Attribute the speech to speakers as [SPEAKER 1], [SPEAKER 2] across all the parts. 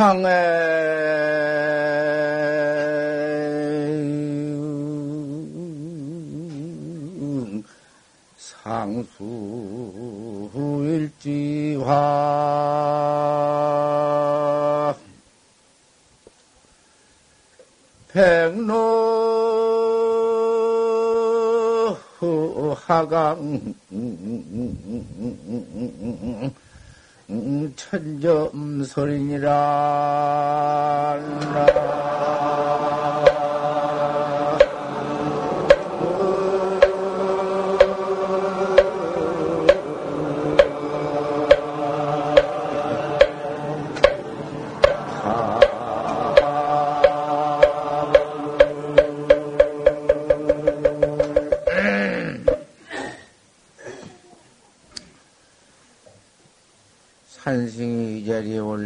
[SPEAKER 1] 상해 상수일지화. 백로 하강 천점설이니라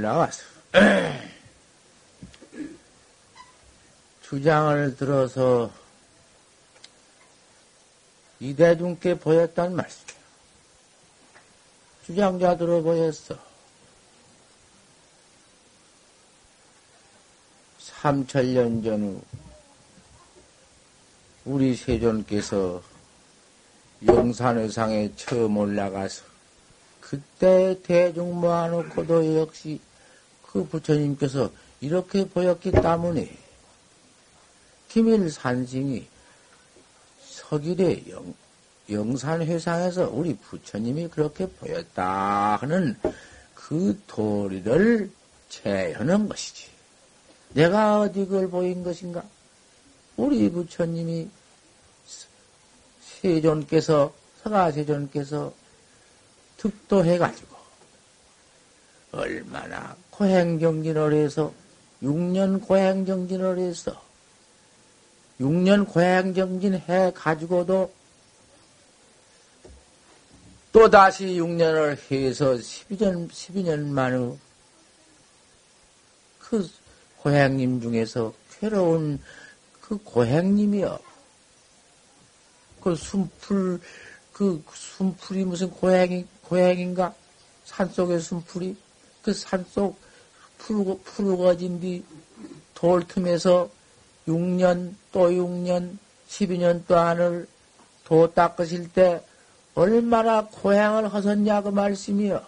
[SPEAKER 1] 올라와서 주장을 들어서 이대중께 보였단 말씀이에요. 주장자들어 보였어. 삼천년 전후 우리 세존께서 영산의상에 처음 올라가서 그때 대중 모아놓고도 역시 그 부처님께서 이렇게 보였기 때문에 김일 산승이 서길의 영, 영산회상에서 우리 부처님이 그렇게 보였다 하는 그 도리를 재현한 것이지. 내가 어디 그걸 보인 것인가? 우리 부처님이 세존께서, 서가세존께서 득도해가지고, 얼마나 고행정진을 해서, 6년 고행정진을 해서, 6년 고행정진 해 가지고도, 또 다시 6년을 해서 12년, 12년 만에 그 고향님 중에서 괴로운 그 고향님이여. 그 숨풀, 그 숨풀이 무슨 고향이, 고향인가? 산속의 숨풀이? 그 산속 푸르고, 푸르거진 뒤 돌틈에서 6년, 또 6년, 12년 동안을 도 닦으실 때 얼마나 고향을 허섰냐 그 말씀이요.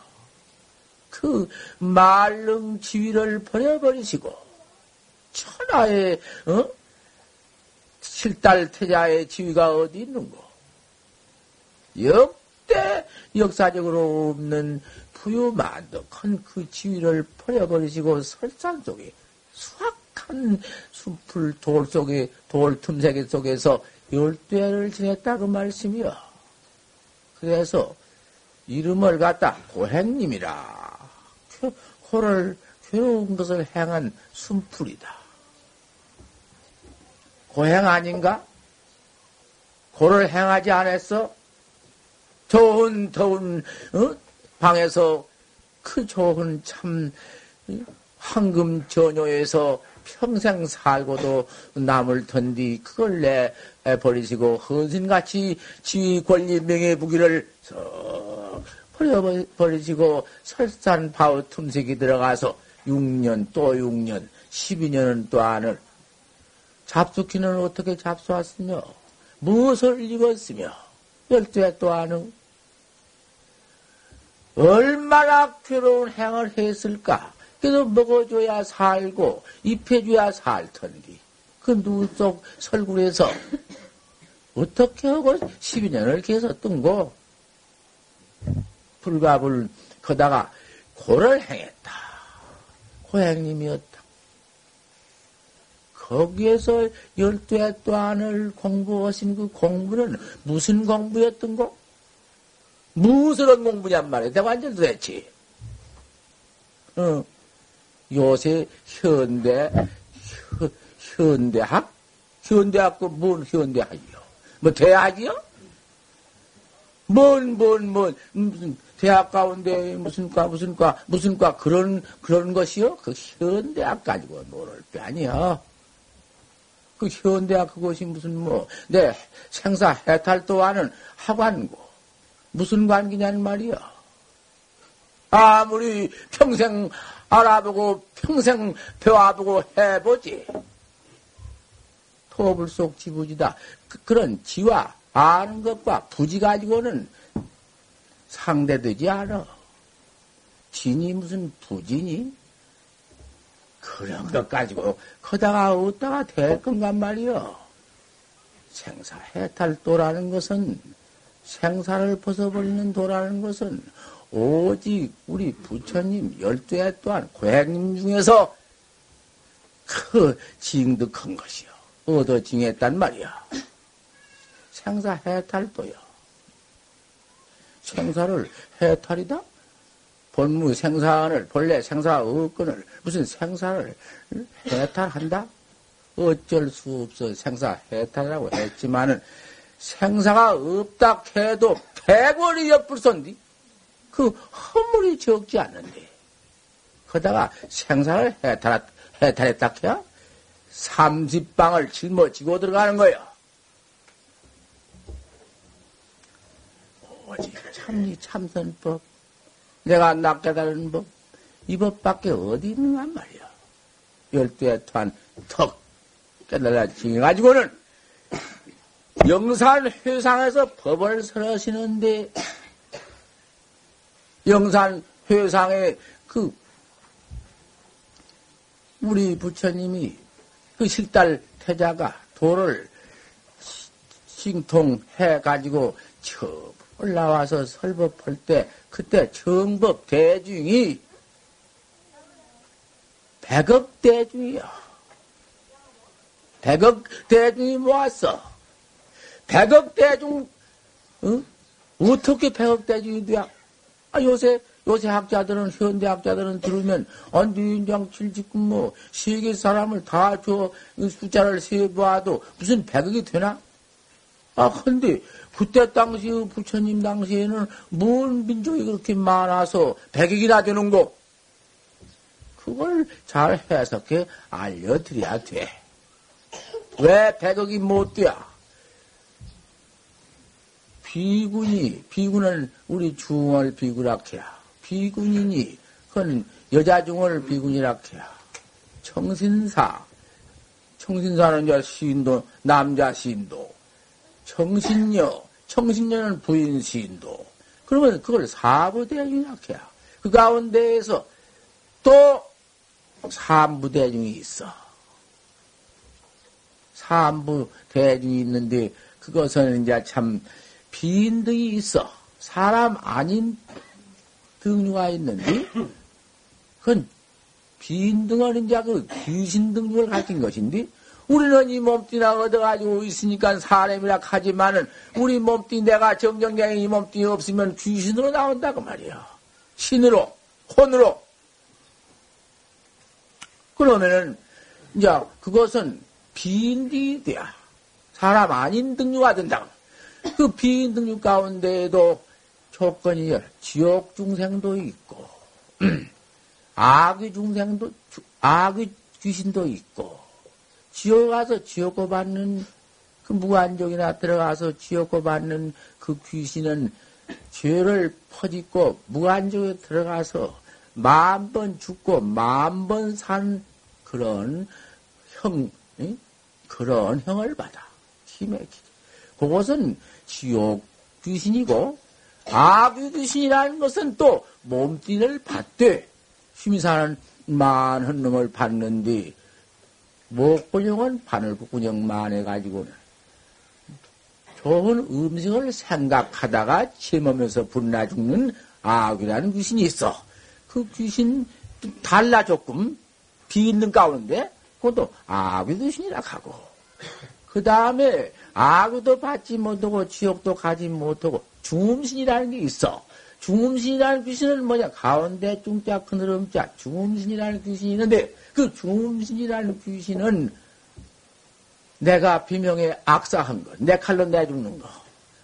[SPEAKER 1] 그 말릉 지위를 버려버리시고 천하의 어? 칠달 태자의 지위가 어디 있는고? 역대 역사적으로 없는 부유만덕한 그 지위를 버려버리시고 설산 속에 수확한 숲풀 돌 속에 돌 틈새기 속에서 열대를 지냈다 그 말씀이요. 그래서 이름을 갖다 고행님이라 고를 괴로운 것을 행한 순풀이다. 고행 아닌가? 고를 행하지 않았어? 좋은 더운 어? 방에서 그 좋은 참 황금 전효에서 평생 살고도 남을 턴디 그걸 내 버리시고 헌신같이 지위 권리 명예 부기를 버려버리시고 설산 바우 틈새기 들어가서 6년 또 6년 12년은 또 안을 잡수기는 어떻게 잡수왔으며 무엇을 입었으며 열두에 또 안은 얼마나 괴로운 행을 했을까? 그래서 먹어줘야 살고 입혀줘야 살 텐디 그 누구 속 설굴에서 어떻게 하고 12년을 계속 뜬고 불갑을 거다가 고를 행했다. 고행님이었다. 거기에서 열두해 또한을 공부하신 그 공부는 무슨 공부였던 거? 무슨 공부냔 말이야. 완전 도대체. 어, 요새 현대, 현, 현대학? 현대학도 뭔 현대학이요? 뭐 대학이요? 뭔, 뭔, 뭔, 무슨, 대학 가운데 무슨 과, 무슨 과, 무슨 과, 그런, 그런 것이요? 그 현대학 가지고 노를 게 아니야. 그 현대학 그것이 무슨 뭐, 내 생사 해탈도 하는 학관고. 무슨 관계냐는 말이야. 아무리 평생 알아보고 평생 배워보고 해보지. 토불 속 지부지다. 그, 런 지와 아는 것과 부지 가지고는 상대되지 않아. 진이 무슨 부지니? 그런 것 가지고 커다가 어디다가 될 건간 말이여. 생사 해탈도라는 것은 생사를 벗어버리는 도라는 것은 오직 우리 부처님 열두해 또한 고행님 중에서 그 징득한 것이요. 얻어 징했단 말이야. 생사 해탈도요. 생사를 해탈이다? 본무 생사를, 본래 생사 없건을 무슨 생사를 해탈한다? 어쩔 수 없어 생사 해탈이라고 했지만은 생사가 없다 해도 백월이 옆불선디 그 허물이 적지 않는데 그러다가 생사를 해탈, 해탈했다 해야 30방을 짊어지고 들어가는 거예요. 오직 참리 참선법 내가 낚게다는 법, 이 법밖에 어디 있는가 말이야. 열두에 토한 턱 깨달아 징해가지고는 영산 회상에서 법을 설하시는데 영산 회상에 그 우리 부처님이 그 식달 태자가 도를 싱통해 가지고 처음 올라와서 설법할 때 그때 정법 대중이 백억 대중이야. 백억 대중이 모았어. 백억 대중, 어? 어떻게 백억 대중이 돼? 아, 요새, 요새 학자들은, 현대 학자들은 들으면, 안주인장 칠직군 뭐, 세계 사람을 다 줘, 숫자를 세봐도 무슨 백억이 되나? 아, 근데, 그때 당시 부처님 당시에는 뭔 민족이 그렇게 많아서 백억이나 되는 거? 그걸 잘 해석해 알려드려야 돼. 왜 백억이 못 돼? 비군이, 비군은 우리 중월 비구락해야. 비군이니, 그건 여자 중월 비군이락해야. 청신사, 청신사는 이제 시인도, 남자 시인도. 청신녀, 청신녀는 부인 시인도. 그러면 그걸 사부대중이락해야. 그 가운데에서 또 삼부대중이 있어. 삼부 대중이 있는데 그것은 이제 참 비인 등이 있어. 사람 아닌 등류가 있는데 그건 비인 등은 이제 그 귀신 등류를 가진 것인데 우리는 이 몸띠나 얻어가지고 있으니까 사람이라 하지만은 우리 몸띠 내가 정정경에 이 몸띠 없으면 귀신으로 나온다고 말이야. 신으로, 혼으로. 그러면은 이제 그것은 비인등이 돼야. 사람 아닌 등류가 된다. 그 비인 등류 가운데에도 조건이 지옥 중생도 있고, 악의 중생도, 악의 귀신도 있고, 지옥 가서 지옥고 받는 그 무한족이나 들어가서 지옥고 받는 그 귀신은 죄를 퍼짓고 무한족에 들어가서 만 번 죽고 만 번 산 그런 형, 그런 형을 받아. 힘에 그것은 지옥 귀신이고 악귀 귀신이라는 것은 또 몸뚱이를 받되 힘이 사는 많은 놈을 받는데 목구녕은 바늘구녕 만 해가지고는 좋은 음식을 생각하다가 침하면서 분나 죽는 악이라는 귀신이 있어. 그 귀신 달라 조금 비있는 가운데 그것도 악귀 귀신이라 하고 그 다음에 악귀도 받지 못하고 지옥도 가지 못하고 중음신이라는 게 있어. 중음신이라는 귀신은 뭐냐? 가운데 중자 큰을 음자 중음신이라는 귀신이 있는데 그 중음신이라는 귀신은 내가 비명에 악사한 거, 내 칼로 내 죽는 거,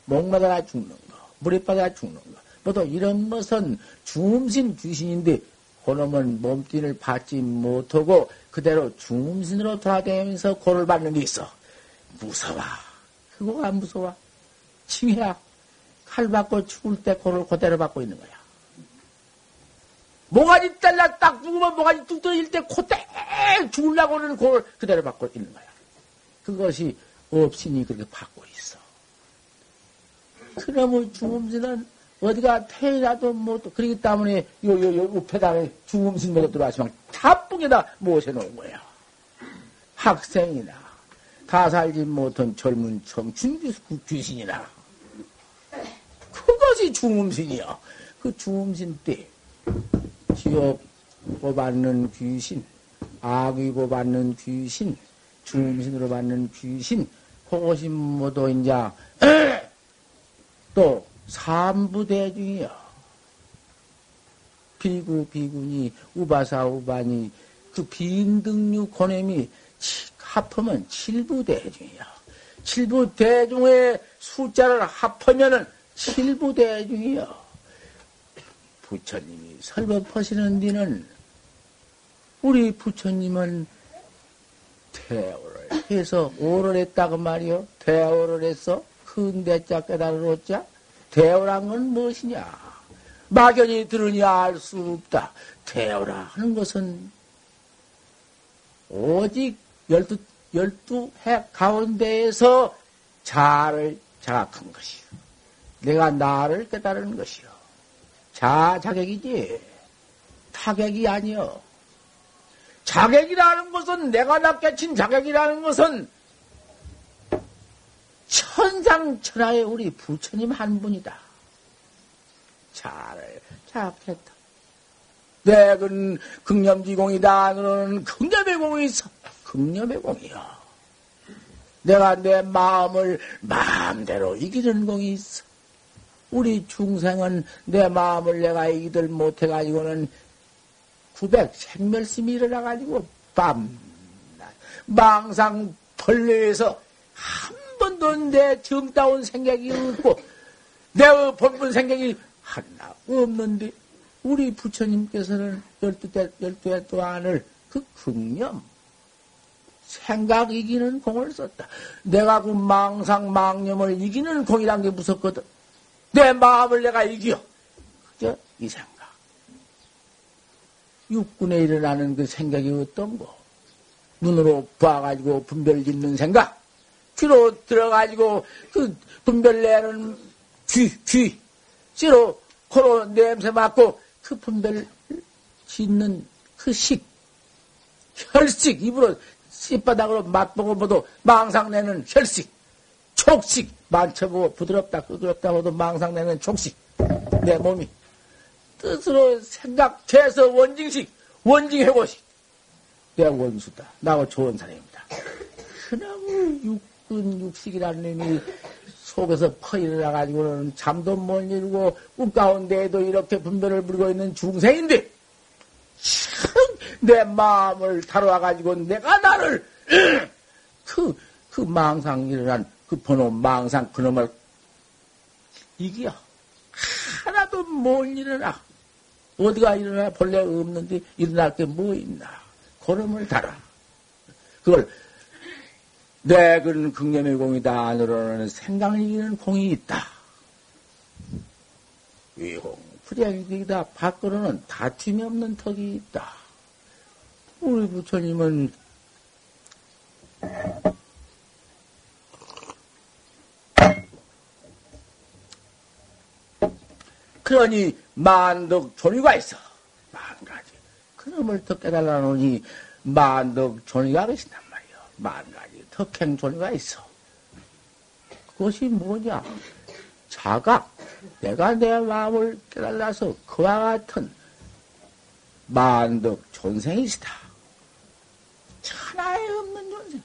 [SPEAKER 1] 목마다 죽는 거, 물에 빠져 죽는 거, 모두 이런 것은 중음신 귀신인데 그놈은 몸뚱이를 받지 못하고 그대로 중음신으로 돌아다니면서 고를 받는 게 있어. 무서워. 안 무서워. 칭해야 칼 받고 죽을 때 고를 그대로 받고 있는 거야. 모가지 잘라 딱 죽으면 모가지 뚝 떨어질 때 콧대 죽으려고 하는 그걸 그대로 받고 있는 거야. 그것이 없으니 그렇게 받고 있어. 그러면 죽음신은 어디가 태어나도 못, 그러기 때문에 요, 요, 요, 우패당에 죽음신 먹어 들어와시면 타쁘게다 모셔놓은 거야. 학생이나, 다 살지 못한 젊은 청춘 귀신이나. 그것이 죽음신이야. 그 죽음신 때, 지옥 뽑받는 귀신, 악귀 뽑받는 귀신, 중심으로 받는 귀신, 그것이 모두 이제, 또, 삼부대중이요. 비구, 비군이, 우바사, 우반이, 그 빈등류 고냄이 합하면 칠부대중이요. 칠부대중의 숫자를 합하면은 칠부대중이요. 부처님이 설법하시는 뒤는 우리 부처님은 대오를 해서 오를 했다고 말이요. 대오를 해서 큰 대자 깨달으로자 대오란 건 무엇이냐? 막연히 들으니 알 수 없다. 대오라 하는 것은 오직 열두, 열두 해 가운데에서 자를 자각한 것이요. 내가 나를 깨달은 것이요. 자, 자격이지. 타격이 아니요. 자격이라는 것은 내가 낚게친 자격이라는 것은 천상천하의 우리 부처님 한 분이다. 잘 자각했다. 내근 극념지공이다. 너는 극념의 공이 있어. 극념의 공이야. 내가 내 마음을 마음대로 이기는 공이 있어. 우리 중생은 내 마음을 내가 이기들 못해가지고는 900 생멸심이 일어나가지고 밤, 망상 벌레에서 한 번도 내 정다운 생각이 없고, 내 본분 생각이 하나 없는데, 우리 부처님께서는 열두 대, 열두 해 동안을 그 극념, 생각 이기는 공을 썼다. 내가 그 망상, 망념을 이기는 공이란 게 무섭거든. 내 마음을 내가 이겨. 그저 이 생각. 육군에 일어나는 그 생각이 어떤 거? 눈으로 봐가지고 분별 짓는 생각. 귀로 들어가지고 그 분별 내는 귀, 귀. 씨로 코로 냄새 맡고 그 분별 짓는 그 식. 혈식. 입으로 씨바닥으로 맛보고 보도 망상내는 혈식. 촉식. 만져보고 부드럽다, 부드럽다 고도 망상내는 촉식. 내 몸이. 뜻으로 생각해서 원징식, 원징해고식. 내 원수다. 나하고 좋은 사람입니다. 그나무 육근 육식이라는 놈이 속에서 퍼 일어나가지고는 잠도 못 이루고 꿈 가운데에도 이렇게 분별을 부리고 있는 중생인데 내 마음을 다뤄와가지고 내가 나를 그, 그 망상 일어난 그 번호 망상 그놈을 이기야 하나도 못 일어나. 어디가 일어나 본래 없는데 일어날 게 뭐 있나. 고름을 달아. 그걸 내근 극념의 공이다 안으로는 생각을 이기는 공이 있다. 위공 불량이다 밖으로는 다툼이 없는 턱이 있다. 우리 부처님은 그러니 만덕 존위가 있어. 만 가지. 그놈을 더 깨달아놓으니 만덕 존위가 계신단 말이요. 만 가지 덕행 존위가 있어. 그것이 뭐냐? 자각. 내가 내 마음을 깨달아서 그와 같은 만덕 존생이시다. 천하에 없는 존생.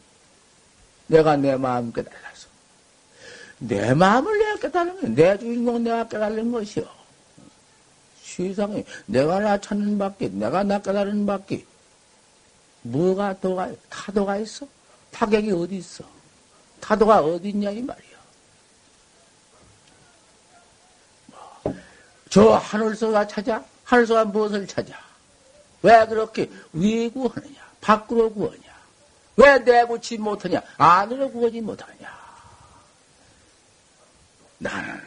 [SPEAKER 1] 내가 내 마음 깨달아서. 내 마음을 내가 깨달으면 내 주인공 내가 깨달는 것이요. 세상에 내가 나 찾는 밖에 내가 나 깨달은 밖에 뭐가 도가 타도가 있어? 타격이 어디 있어? 타도가 어디 있냐 이 말이야. 뭐, 저 하늘서가 찾아? 하늘서가 무엇을 찾아? 왜 그렇게 위에 구하느냐? 밖으로 구하냐? 왜 내구치 못하냐? 안으로 구하지 못하냐? 나는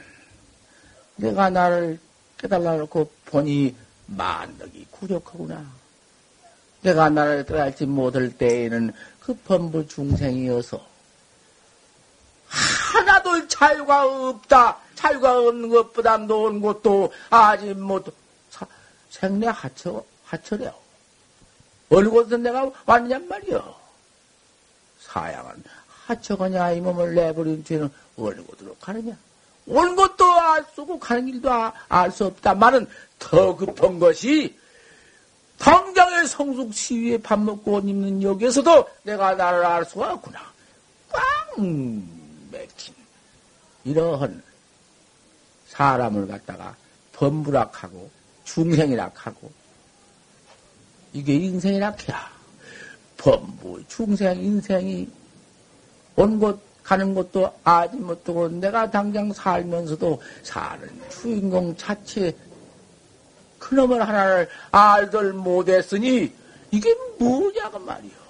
[SPEAKER 1] 내가 나를 깨달아 놓고 보니 만덕이 구력하구나. 내가 나를 떠날지 못할 때에는 그 범부 중생이어서 하나도 자유가 없다. 자유가 없는 것보다 놓은 것도 아직 못 생내 하처 하처래요. 어느 곳에서 내가 왔냔 말이요. 사양은 하처가냐 이 몸을 내버린 죄는 어느 곳으로 가느냐. 온 것도 알 수 없고 가는 길도 알 수 없다만은 더 급한 것이 당장의 성숙 시위에 밥 먹고 옷 입는 여기에서도 내가 나를 알 수가 없구나. 꽝 맥힌 이러한 사람을 갖다가 범부락하고 중생이락하고 이게 인생이락해야 범부 중생 인생이 온 곳 가는 것도 아지 못하고 내가 당장 살면서도 사는 주인공 자체 그놈을 하나를 알들 못했으니 이게 뭐냐고 말이요.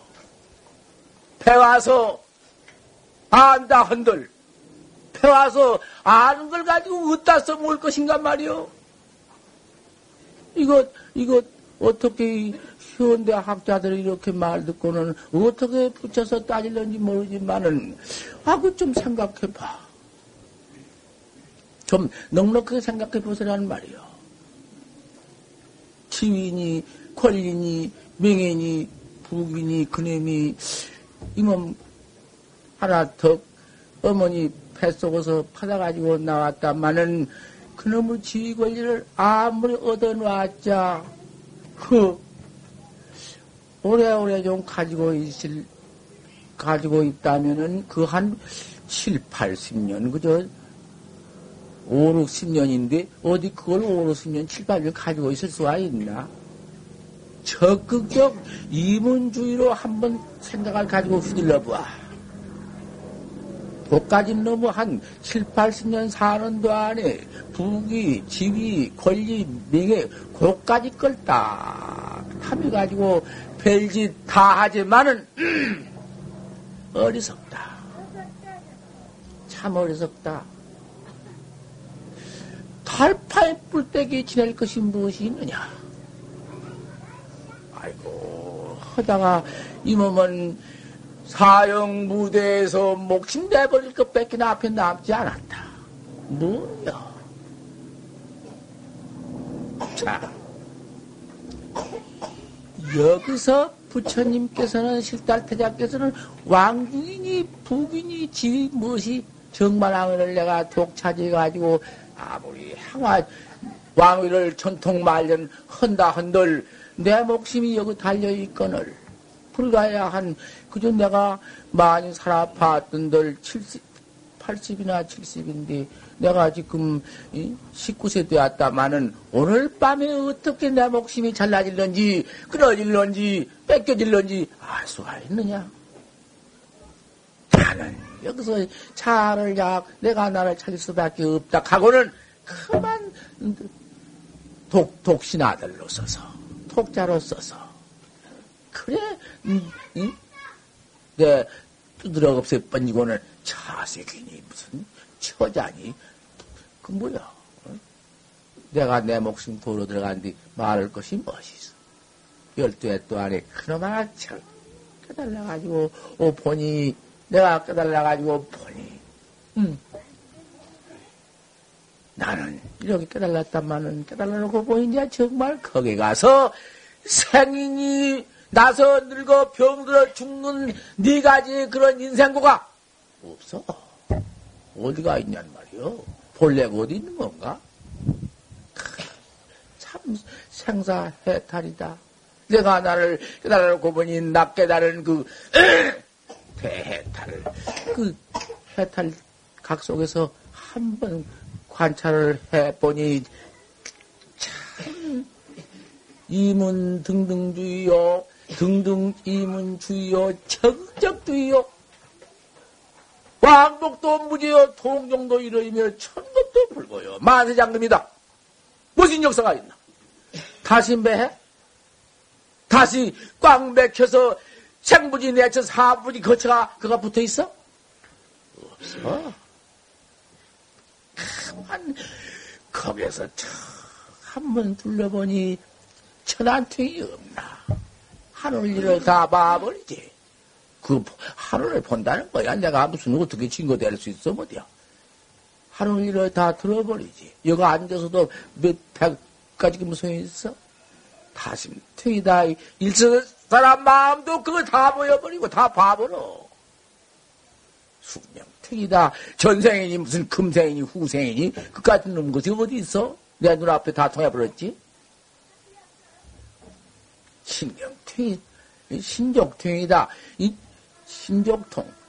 [SPEAKER 1] 배와서 안다 한들 배와서 아는 걸 가지고 어디다 써먹을 것인가 말이요. 이거 이거 어떻게 현대 학자들이 이렇게 말 듣고는 어떻게 붙여서 따질는지 모르지만은 아 그 좀 생각해 봐. 좀 넉넉하게 생각해 보세라는 말이요. 지위니, 권리니, 명예니, 부귀니, 그놈이, 이 몸 하나 더 어머니 뱃속에서 받아가지고 나왔다마는 그놈의 지위 권리를 아무리 얻어놨자, 그, 오래오래 좀 가지고 있을, 가지고 있다면은 그 한 7, 80년, 그저 5, 60년인데 어디 그걸 5, 60년, 7, 8년 가지고 있을 수가 있나? 적극적 이문주의로 한번 생각을 가지고 휘둘러 봐. 그까지 너무 한 7, 80년 사는 동안에 부귀, 지위, 권리, 명예, 그까지 걸딱 탐해가지고 별짓 다 하지만은 어리석다. 참 어리석다. 달파에 뿔떼기 지낼 것이 무엇이 있느냐? 아이고, 하다가 이 몸은 사형 무대에서 목숨 내버릴 것밖에 앞에 남지 않았다. 뭐야? 자, 여기서 부처님께서는 실달태자께서는 왕중이니 북이니 지위 무엇이 정만왕을 내가 독차지해가지고 아무리 향화 왕위를 전통 말년 헌다 한들 내 목숨이 여기 달려 있거늘 불가야 한 그저 내가 많이 살아봤던들 70, 80이나 70인데 내가 지금 19세 되었다마는 오늘 밤에 어떻게 내 목숨이 잘라질런지 끊어질런지 뺏겨질런지 알 수가 있느냐? 나는 여기서 차를 약 내가 나를 찾을 수밖에 없다 하고는 그만 독, 독신 아들로 써서 독자로 써서 그래 음, 음? 내 두드러 없애 번지고는 차세균이 무슨 처자니 그 뭐야 어? 내가 내 목숨 도로 들어간 뒤 말할 것이 무엇이 있어 열두 해 동안에 그놈 하나 참 깨달아가지고 오 보니 내가 깨달아가지고 보니 음. 나는 이렇게 깨달았다마는 깨달아놓고 보니 이제 정말 거기 가서 생인이 나서 늙어 병들어 죽는 네 가지 그런 인생고가 없어. 어디가 있냔 말이요. 본래가 어디 있는 건가? 참 생사해탈이다. 내가 나를 깨달아놓고 보니 나 깨달은 그 대해탈을 그 해탈 각 속에서 한 번 관찰을 해보니 참 이문 등등주의요 등등 이문주의요 적적주의요. 왕복도 무지요. 통정도 이르이며 천것도 불고요. 만세장금이다. 무슨 역사가 있나? 다시 매해. 다시 꽉 맥혀서 생부지 내쳐 사부지 거쳐가 그가 붙어 있어? 없어. 가만 거기에서 한 번 둘러보니 천안퉁이 없나? 하늘 일을 다 봐버리지. 그 하늘을 본다는 거야. 내가 무슨 어떻게 증거 될수 있어, 뭐야. 하늘 일을 다 들어버리지. 여기 앉아서도 몇백 가지 무성이 있어? 다심 퉁이다. 일서 사람 마음도 그거 다 보여버리고 다 봐버려. 숙명 퉁이다. 전생이니 무슨 금생이니 후생이니 그 같은 놈 것이 어디 있어? 내 눈앞에 다 통해버렸지? 신경퉁이, 신족퉁이다. 이 신족통.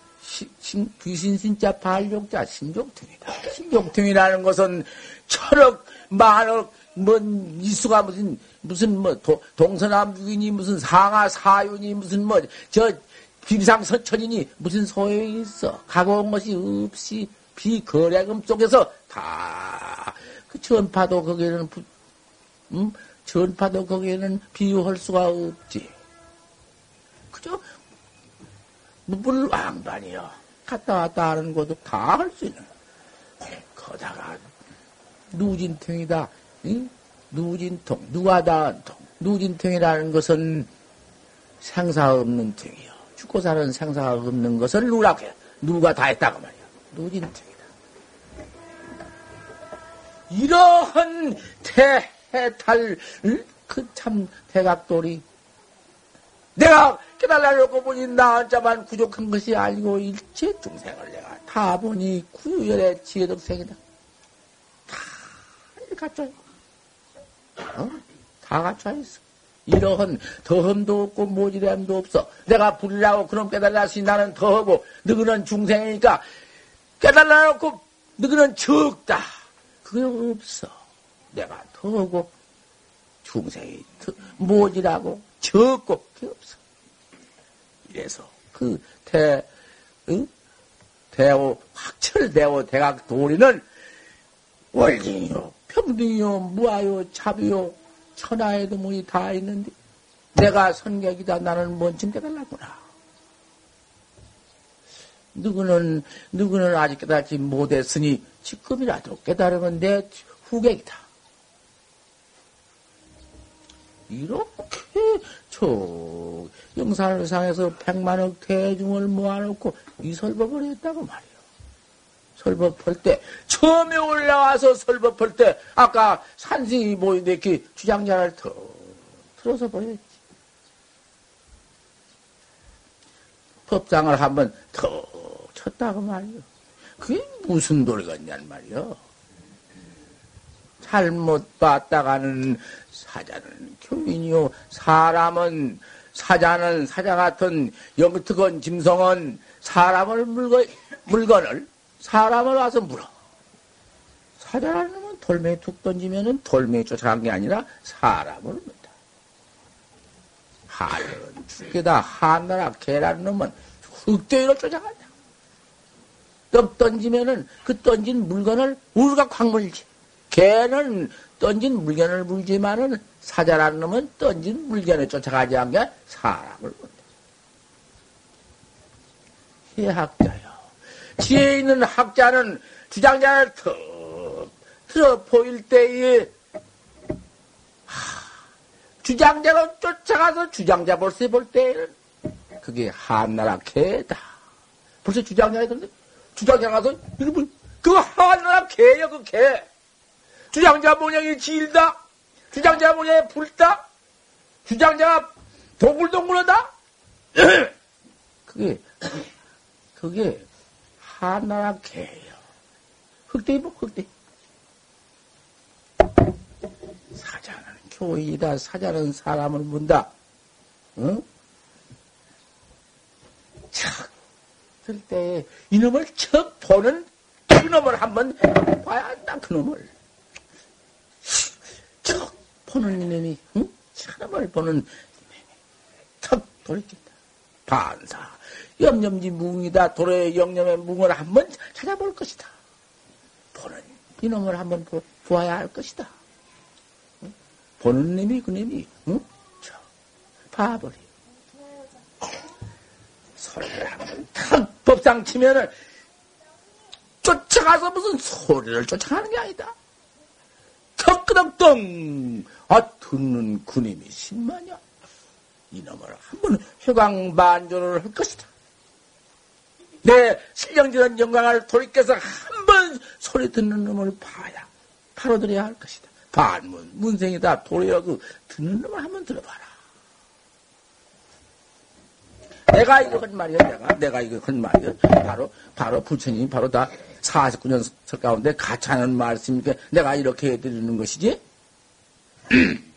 [SPEAKER 1] 신, 귀신 신자 발욕자 신족퉁이다. 신족퉁이라는 것은 천억, 만억, 뭐, 이수가 무슨, 무슨 뭐, 도, 동서남북이니 무슨 상하 사윤이 무슨 뭐, 저, 비상서천이니 무슨 소용이 있어. 가고 온 것이 없이 비거래금 속에서 다, 그 전파도 거기에는, 음? 전파도 거기에는 비유할 수가 없지. 그저 물왕반이요. 갔다 왔다 하는 것도 다 할 수 있는. 거다가 누진통이다. 응? 누진통, 누가 다한 통. 누진통이라는 것은 생사 없는 통이요. 죽고 사는 생사가 없는 것을 해. 누가 다 했다고 말이야. 누진통이다. 이러한 태 해탈, 그참 대각돌이 내가 깨달아놓고 보니 나 혼자만 부족한 것이 아니고 일체 중생을 내가 다 보니 구유열의 지혜덕생이다. 다 갖춰 어? 다 갖춰 있어. 이러한 더험도 없고 모지함도 없어. 내가 불이라고 그런 깨달았으니 나는 더하고 너희는 중생이니까 깨달아놓고 너희는 적다. 그게 없어. 내가 더하고 중생이 모지라고 적고 그게 없어. 이래서 그 대, 응? 대오, 확철대오 대각 도리는 원리요, 평등이요, 무아요, 자비요, 천하에도 뭐이 다 있는데, 내가 선객이다. 나는 뭔쯤 깨달았구나. 누구는, 누구는 아직 깨달지 못했으니, 지금이라도 깨달으면 내 후객이다. 이렇게 저 영산을 상해서 백만억 대중을 모아놓고 이 설법을 했다고 말이요. 설법할 때 처음에 올라와서 설법할 때 아까 산승이 이렇게 주장자를 더 틀어서 보였지. 법장을 한번 더 쳤다고 말이요. 그게 무슨 도리가있냔 말이요. 잘못 봤다가는 사자는 교인이요. 사람은, 사자는 사자 같은 영특한 짐승은 사람을 물건, 물건을, 사람을 와서 물어. 사자라는 놈은 돌멩이 툭 던지면은 돌멩이 쫓아간 게 아니라 사람을 문다. 하늘은 죽게다 하나라 개라는 놈은 흑대위로 쫓아간다. 떡 던지면은 그 던진 물건을 우리가 확 물지. 개는 던진 물건을 물지만은 사자라는 놈은 던진 물건에 쫓아가지 않게 사람을 본다. 해학자요. 지혜 있는 학자는 주장자를 턱 틀어 보일 때에 하, 주장자로 쫓아가서 주장자 볼세 볼 때에는 그게 한나라 개다. 벌써 주장자에 들는데 주장자 가서 이거 그 한나라 개야 그 개. 주장자 모양이 길다? 주장자 모양이 붉다? 주장자가 동글동글하다? 그게, 그게 하나라 개예요. 흑대이 뭐 흑대. 사자는 교인이다. 사자는 사람을 문다. 응? 척, 들 때, 이놈을 척 보는 그놈을 한번 봐야 한다, 그놈을. 척 보는 이놈이, 응? 사람을 보는 턱 돌이킨다. 반사. 염염지 뭉이다. 도로의 영념의 뭉을 한번 찾아볼 것이다. 보는 이놈을 한번 보, 보아야 할 것이다. 응? 보는 놈이 그 놈이, 응? 저, 봐버려. 소리를 한번 탁 법상 치면은 쫓아가서 무슨 소리를 쫓아가는 게 아니다. 턱 끄덕덩 아 듣는 군임이 신마냐 이놈을 한번 휴강반조를 할 것이다. 내 실령지는 영광을 돌이켜서 한 번 소리 듣는 놈을 봐야 바로들여야 할 것이다. 반문 문생이다 도리어 그 듣는 놈을 한번 들어봐라. 내가 이거 한 말이야, 내가. 내가 이거 한 말이야. 바로, 바로 부처님이 바로 다 49년 설 가운데 가차하는 말씀이니까 내가 이렇게 해드리는 것이지.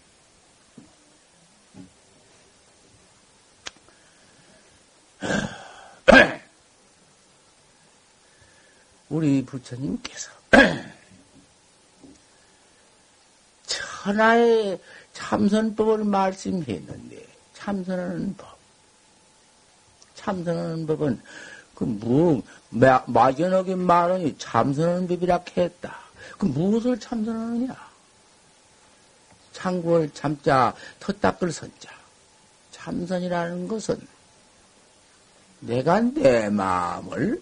[SPEAKER 1] 우리 부처님께서 천하의 참선법을 말씀했는데 참선하는 법 참선하는 법은 그 무, 막연하게 말하니 참선하는 법이라 했다. 그 무엇을 참선하느냐? 창구를 참자, 터닦을 선자. 참선이라는 것은 내가 내 마음을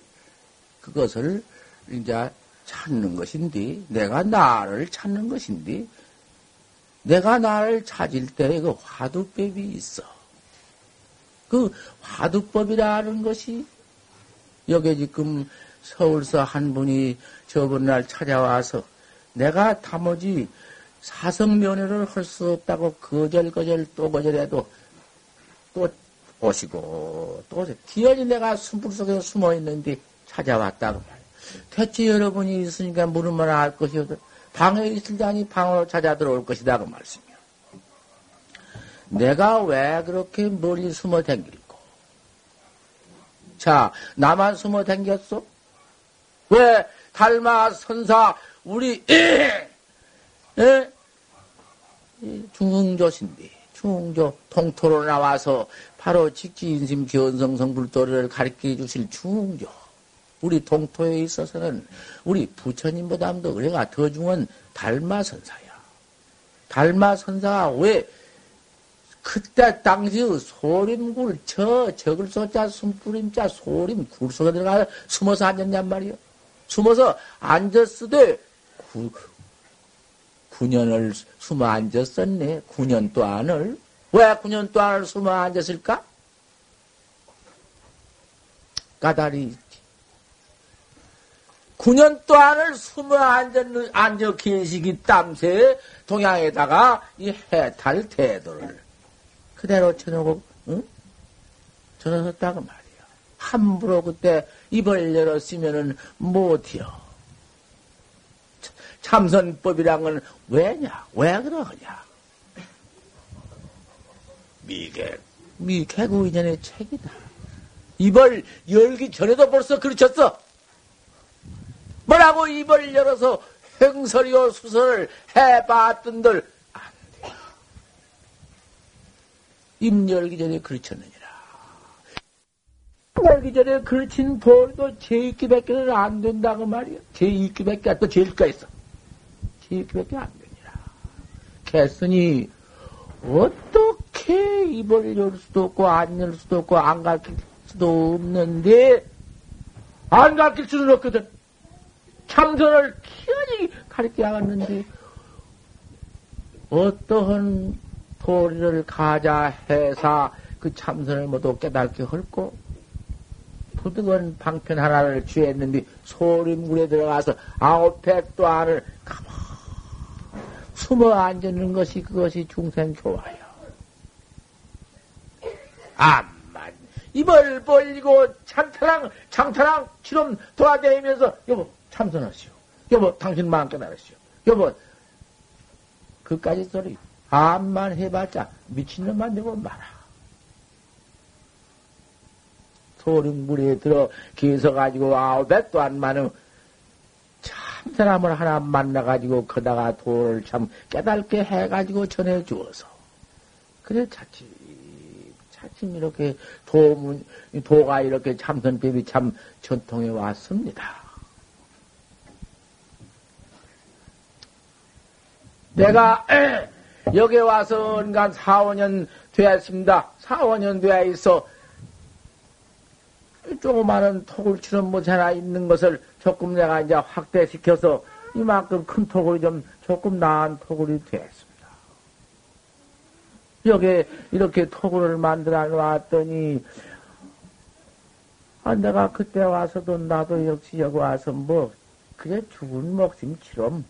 [SPEAKER 1] 그것을 이제 찾는 것인데, 내가 나를 찾는 것인데, 내가 나를 찾을 때 그 화두법이 있어. 그 화두법이라는 것이 여기 지금 서울서 한 분이 저번 날 찾아와서 내가 다모지 사성면회를 할 수 없다고 거절거절 또 거절해도 또 오시고 또 기어이 내가 숨불 속에 숨어 있는데 찾아왔다고 말이야. 대체 여러분이 있으니까 물으면 알 것이거든. 방에 있을 때아니 방으로 찾아 들어올 것이다 그 말씀이야. 내가 왜 그렇게 멀리 숨어 댕길고? 자, 나만 숨어 댕겼어? 왜 달마 선사 우리 에? 중흥조신데 중흥조 통토로 나와서 바로 직지인심 견성 성 불도를 가르쳐 주실 중흥조 우리 동토에 있어서는 우리 부처님보다도 우리가 더 중한 달마 선사야. 달마 선사가 왜 그때 당시 소림굴 저 적을 쏘자 숨뿌림자 소림 굴 속에 들어가 숨어서 앉았냔 말이요. 숨어서 앉았으되 구, 9년을 숨어 앉았었네. 9년 동안을. 왜 9년 동안을 숨어 앉았을까? 까다리 있지. 9년 동안을 숨어 앉았, 앉아 계시기 땀새 동양에다가 이 해탈 태도를 그대로 쳐놓고, 응? 저러었다고 말이야. 함부로 그때 입을 열었으면은 못해요. 참선법이란 건 왜냐? 왜 그러냐? 미개, 미개구 이전의 책이다. 입을 열기 전에도 벌써 그르쳤어. 뭐라고 입을 열어서 행설이요 수설을 해봤던들 입 열기 전에 그르쳤느니라. 열기 전에 그르친 돌도 제익기밖에는 안 된다고 말이야. 제익기밖에 또 제일가 있어. 제익기밖에 안 되니라. 개쓰니 어떻게 입을 열 수도 없고 안 열 수도 없고 안 가르칠 수도 없는데 안 가르칠 수는 없거든. 참선을 기어이 가르쳐 야갔는데 어떠한 도리를 가자 해사 그 참선을 모두 깨닫게 헐고 부득은 방편 하나를 취했는데 소림굴에 들어가서 아홉 백도 안을 숨어 앉는 것이 그것이 중생 교화요. 암만 입을 벌리고 장타랑 장타랑 치름 돌아다니면서 여보 참선하시오. 여보 당신 마음 깨달으시오. 여보 그까지 소리 암만 해봤자 미친놈만 되고 말아. 소림물에 들어 계서가지고 아홉배도 안 많은 참 사람을 하나 만나가지고 거다가 도를 참 깨달게 해가지고 전해 주어서 그래 차츰 차츰 이렇게 도문 도가 이렇게 참선법이 참 전통해 왔습니다. 내가 여기 와서 은간 4, 5년 되었습니다. 4, 5년 되어 있어 조그마한 토굴처럼 뭐 하나 있는 것을 조금 내가 이제 확대시켜서 이만큼 큰 토굴이 좀 조금 나은 토굴이 됐습니다. 여기에 이렇게 토굴을 만들어 놨더니, 아, 내가 그때 와서도 나도 역시 여기 와서 뭐, 그래 죽은 목숨처럼,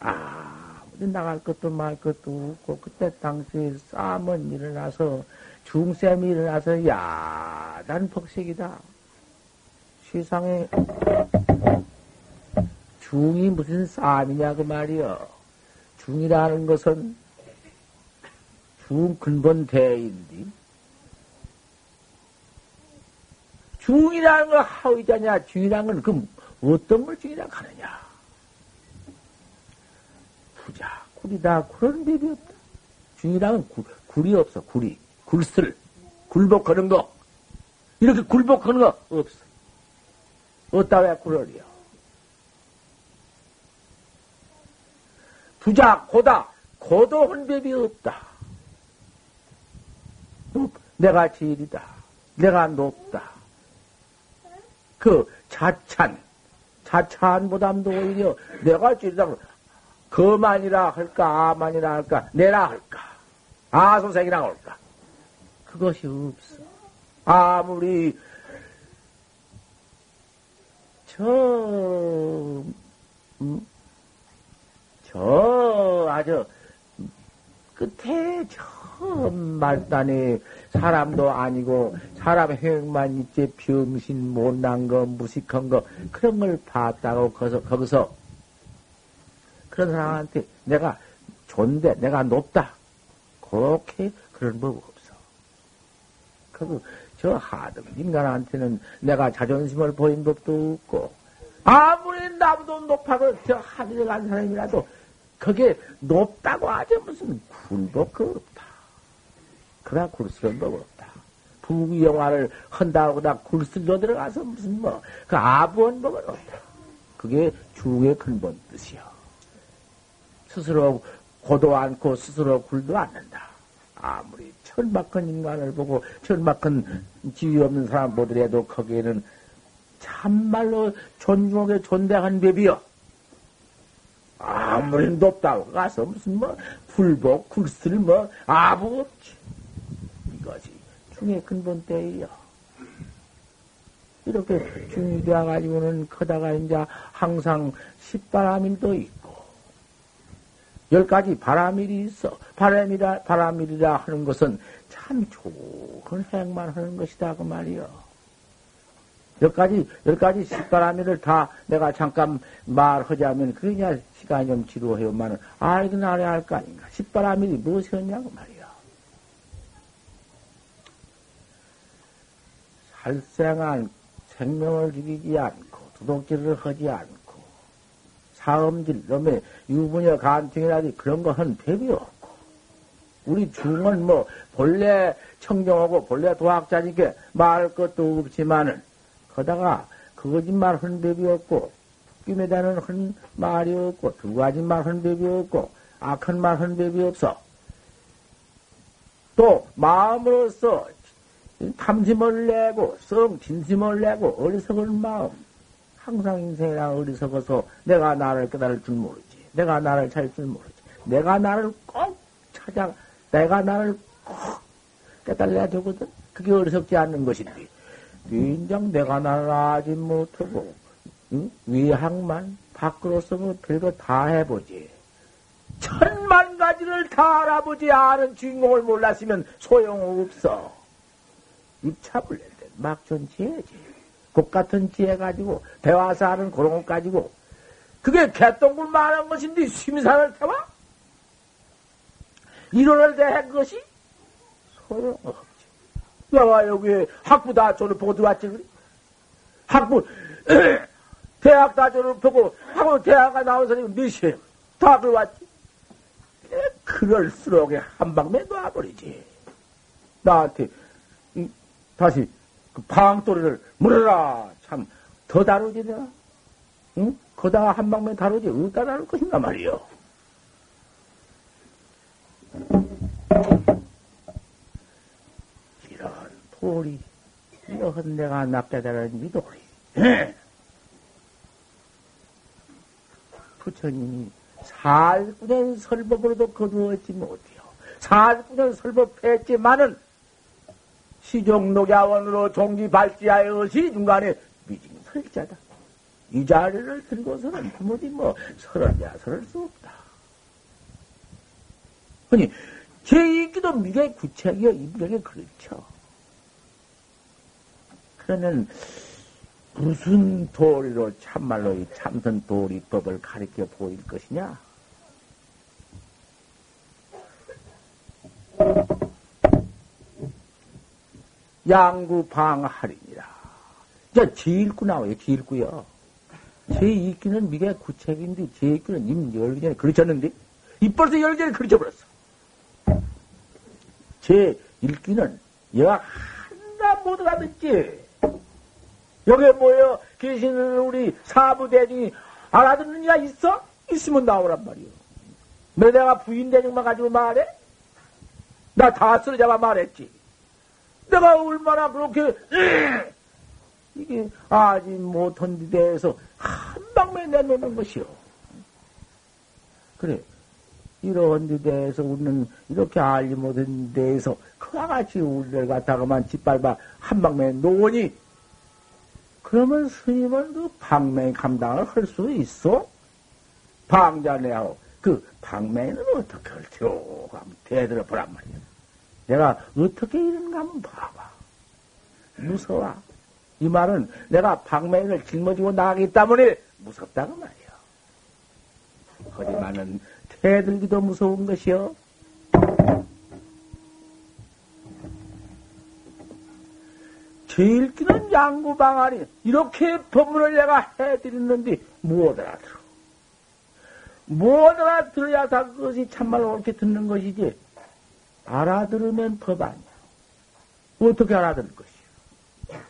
[SPEAKER 1] 아, 나갈 것도 말 것도 없고, 그때 당시에 싸움은 일어나서, 중쌤이 일어나서 야단 폭식이다. 세상에 중이 무슨 싸움이냐 그 말이여. 중이라는 것은 중 근본 대인데 중이라는 거 하위자냐 중이라는 건그 어떤 걸 중이라 하느냐. 부자 굴이다 그런 법이 없다. 중이라는 굴, 굴이 없어 굴이 굴슬 굴복하는 거 이렇게 굴복하는 거 없어. 어따 왜 굴어리요? 부자, 고다, 고도 혼법이 없다. 내가 제일이다. 내가 높다. 그 자찬, 자찬보담도 오히려 내가 제일이다. 그만이라 할까, 아만이라 할까, 내라 할까, 아소생이라 할까. 그것이 없어. 아무리 저, 음, 저, 아주, 끝에 저 말단에 사람도 아니고, 사람 행만 있지, 병신, 못난 거, 무식한 거, 그런 걸 봤다고, 거기서, 거기서, 그런 사람한테 내가 존대, 내가 높다. 그렇게 그런 법 없어. 그, 저 하등 인간한테는 내가 자존심을 보인 법도 없고, 아무리 나보다 높아도 저 하늘에 간 사람이라도 그게 높다고 하지 무슨 굴복 그 없다. 그나 굴스러운 법 없다. 부귀 영화를 한다고 다 굴슬로 들어가서 무슨 뭐 그 아부한 법은 없다. 그게 중의 근본 뜻이요. 스스로 고도 않고 스스로 굴도 않는다. 아무리 천박한 인간을 보고 천박한 지위 없는 사람 보더라도 거기에는 참말로 존중하게 존대한 법이요. 아무리 높다고 가서 무슨 뭐 불복, 굴슬 뭐 아무 없지. 이것이 중의 근본 때이요. 이렇게 중이 되어가지고는 크다가 이제 항상 십바람일도 있고 열 가지 바람일이 있어. 바람이라 바람일이라 하는 것은 참 좋은 행만 하는 것이다 그 말이요. 열 가지, 열 가지 십바라미를 다 내가 잠깐 말하자면, 그러냐, 시간이 좀 지루해요만은, 알긴 알아야 할 거 아닌가. 십바라밀이 무엇이었냐고 말이야. 살생한 생명을 죽이지 않고, 두둑질을 하지 않고, 사음질, 놈의 유부녀 간증이라든지 그런 거한 법이 없고, 우리 중은 뭐, 본래 청정하고, 본래 도학자니까 말할 것도 없지만은, 거다가 그 거짓말 한 법이 없고 김에다는 한 말이 없고 두 가지 말한 법이 없고 악한 말한 법이 없어. 또 마음으로서 탐심을 내고 성 진심을 내고 어리석은 마음 항상 인생이라 어리석어서 내가 나를 깨달을 줄 모르지. 내가 나를 찾을 줄 모르지. 내가 나를 꼭 찾아 내가 나를 꼭 깨달아야 되거든. 그게 어리석지 않는 것인데 인정 내가 나를 아지 못하고, 응? 위학만 밖으로서 뭐 별거 다 해보지. 천만 가지를 다 알아보지 않은 주인공을 몰랐으면 소용없어. 입차불낼 때 막존 지혜지. 국 같은 지혜 가지고, 배워서 하는 그런 것 가지고, 그게 개똥굴 말한 것인데 심산을 태워? 이론을 대한 것이 소용없어. 내가 여기 학부 다 졸업하고 들어왔지, 그래? 학부, 대학 다 졸업하고, 하고 대학가 나온 사람이 몇이에요? 다 들어왔지? 그럴수록 한 방에 놔버리지. 나한테, 다시, 그 방토리를 물어라. 참, 더 다루지, 내가? 응? 거다가 한 방면 다루지. 어디다 다룰 것인가 말이요. 도리. 이것은 내가 납자다는 이 도리. 부처님이 살구년 설법으로도 거두었지 못해요. 살구년 설법했지만은 시종록야원으로 종기 발지하여 시 중간에 미징설자다. 이 자리를 들고서는 도무지 뭐 설하냐 설할 수 없다. 아니 제 얘기도 미래 구체이요 이분에게 그렇죠. 그러면 무슨 도리로 참말로 이 참선 도리법을 가르쳐 보일 것이냐? 양구 방하리니라. 저 제일구 나와요, 제일구요. 제2기는 미래 구책인데, 제2기는 이미 열기 전에 그르쳤는데, 이 벌써 열기 전에 그르쳐버렸어. 제1기는 얘가 하나 못 알아듣지. 여기에 모여 계시는 우리 사부대중이 알아듣는 이가 있어? 있으면 나오란 말이오. 너 내가 부인 대중만 가지고 말해? 나 다 쓰러잡아 말했지. 내가 얼마나 그렇게 이게 아직 못한 데에서 한 방에 내놓는 것이오. 그래. 이런 데에서 우리는 이렇게 알지 못한 데에서 그와 같이 우리를 갖다가만 짓밟아 한 방에 놓으니 그러면 스님은 그 방맹 감당을 할 수 있어? 방자네하고 그 방맹은 어떻게 할테요? 하면 대들어 보란 말이야. 내가 어떻게 이런가 한번 봐봐. 무서워. 이 말은 내가 방맹을 짊어지고 나가기 때문에 무섭다고 말이야. 하지만은 대들기도 무서운 것이요. 제일 끼는 양구방아리 이렇게 법문을 내가 해드렸는데 못 알아들어. 못 알아들어야 다 그것이 참말로 옳게 듣는 것이지. 알아들으면 법 아니야. 어떻게 알아들을 것이야.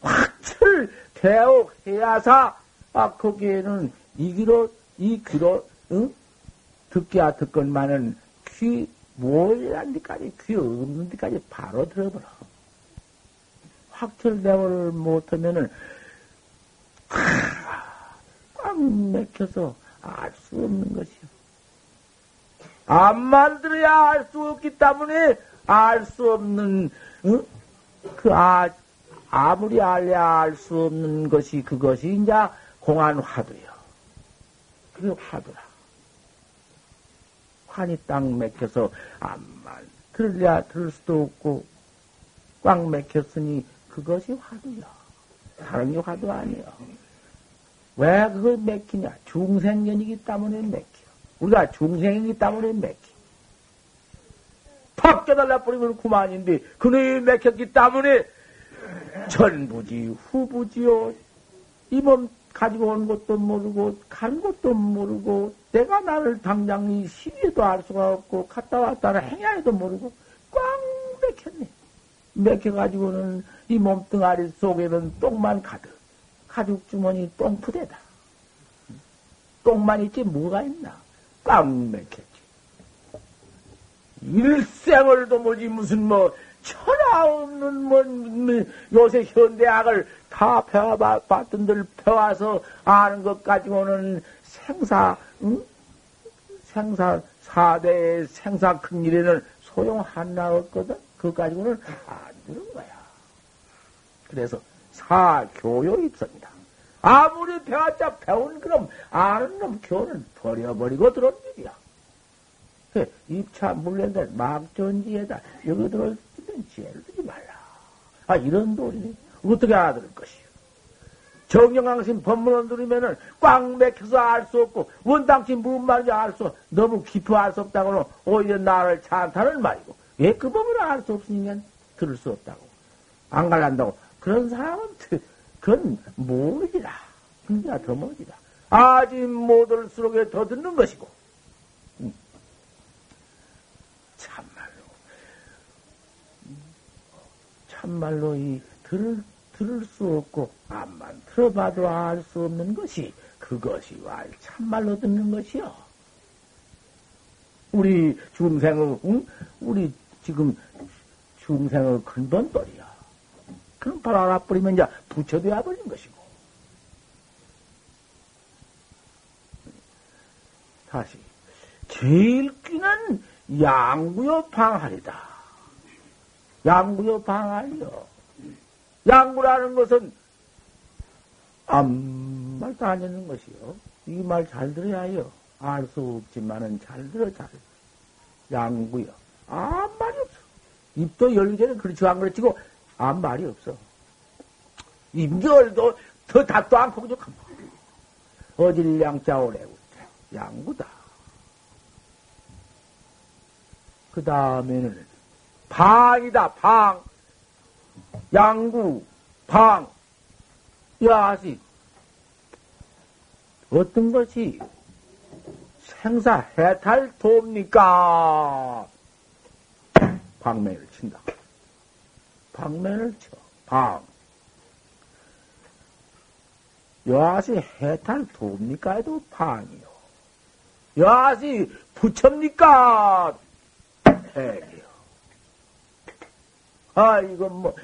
[SPEAKER 1] 확철 대옥 해야사 아 거기에는 이 귀로 이 귀로 응? 듣기야 듣건만은 귀 뭘한 데까지 귀 없는 데까지 바로 들어버려. 확철대오를 못하면은 꽉 맥혀서 알 수 없는 것이요. 안 만들어야 알 수 없기 때문에 알 수 없는 어? 그 아, 아무리 알야 알 수 없는 것이 그것이 이제 공안 화두요. 그게 화두라. 환이 딱 맥혀서 암만 들려야 들을 수도 없고 꽉 맥혔으니 그것이 화두야. 다른 게 화두 아니야. 왜 그걸 맥히냐? 중생년이기 때문에 맥혀. 우리가 중생이기 때문에 맥혀. 팍 깨달라 버리면 그만인데, 그놈이 맥혔기 때문에 전부지, 후부지요. 이 몸 가지고 온 것도 모르고, 간 것도 모르고, 내가 나를 당장 이 시비에도 알 수가 없고, 갔다 왔다는 행야에도 모르고, 꽝 맥혔네. 맥혀가지고는 이 몸뚱아리 속에는 똥만 가득. 가죽 주머니 똥푸대다. 똥만 있지 뭐가 있나? 꽉 맥혔지. 일생을도 뭐지 무슨 뭐 천하 없는 뭐, 뭐 요새 현대학을 다 배워봤던들 배워서 아는 것 가지고는 생사 응? 생사 사대의 생사 큰 일에는 소용 하나 없거든. 그것 가지고는 안 되는 거야. 그래서 사교요 입습니다. 아무리 배웠자 배운 그럼 아는 놈 교는 버려버리고 들어온 일이야. 그 입차 물랜들 막전지에다 여기 들어올 때는 지혜를 두지 말라. 아 이런 도리니 어떻게 알아들을 것이요. 정영왕신 법문을 들으면은 꽉 맥혀서 알 수 없고 원당치 무슨 말인지 알 수 너무 깊어 알 수 없다고는 오히려 나를 찬타는 말이고 왜 그 법을 알 수 없으니까 들을 수 없다고 안 갈란다고 그런 사람은 그건 모르리라 그냥 더 모르리라 아직 못 들을수록 더 듣는 것이고 음. 참말로 참말로 이 들을 들을 수 없고 암만 들어봐도 알 수 없는 것이 그것이 와 참말로 듣는 것이요. 우리 중생의 응? 우리 지금 중생의 근본돌이야. 그럼 바로 알아버리면 이제 부처되어 버린 것이고. 다시. 제일 끼는 양구요 방할이다. 양구요 방할이요. 양구라는 것은 아무 말도 안 되는 것이요. 이 말 잘 들어야 해요. 알 수 없지만은 잘 들어, 잘. 양구요. 아무 말이 없어. 입도 전에 그렇지 안 그렇지고 아무 말이 없어. 입열도 더 닫도 않고 그저. 어질 양자 오래고 양구다. 그 다음에는 방이다, 방. 양구, 방. 야시. 어떤 것이 생사 해탈 돕니까? 방매를 친다. 방매를 쳐. 방. 여하시 해탈 돕니까? 해도 방이요. 여하시 부처입니까? 해요. 아, 이건 뭐,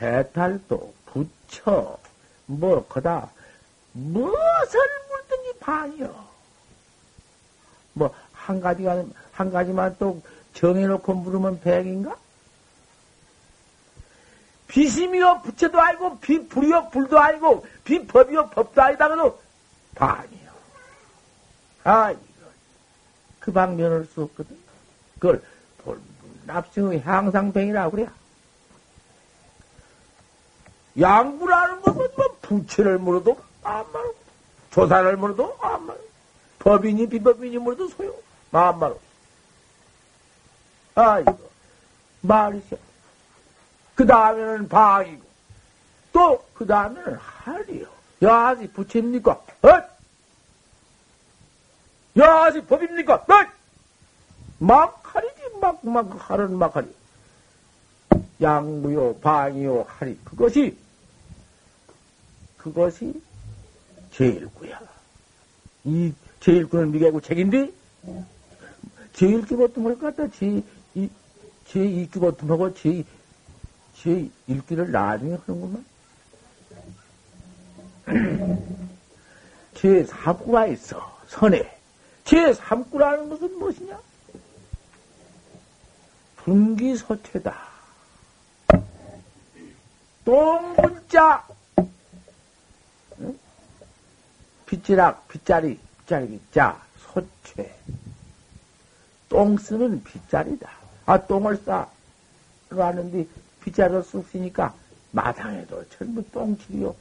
[SPEAKER 1] 해탈도, 부처, 뭐, 그다, 무엇을 물든지 방이요. 뭐, 한 가지가, 한 가지만 또 정해놓고 물으면 백인가? 비심이요, 부처도 아니고, 비불이요, 불도 아니고, 비법이요, 법도 아니다가도 반이요. 아, 이거. 그 방면을 수 없거든. 그걸 납승의 향상병이라고 그래. 양구라는 것은 뭐 부채를 물어도 아무 말 조사를 물어도 아무 말 법인이 비법인이 물어도 소용 말 아, 이거 말이죠. 그 다음에는 방이고 또 그 다음에는 할이요. 야지 부채입니까? 어? 야지 법입니까? 어? 막하리지, 막, 막, 하는 막하리. 양무요, 방이요, 하리. 그것이, 그것이 제일구야. 이 제일구는 미개고 책인데, 제일구 같은 걸 갖다 제, 이, 제2구 같은 거고, 제, 제1기를 나중에 하는구만. 제3구가 있어, 선에. 제3구라는 것은 무엇이냐? 분기소태다. 똥문자 빗자락, 빗자리, 빗자리, 자, 소체. 똥 쓰는 빗자리다. 아, 똥을 싸. 놨는데 빗자리로 쑥 쓰니까 마당에도 전부 똥칠이요.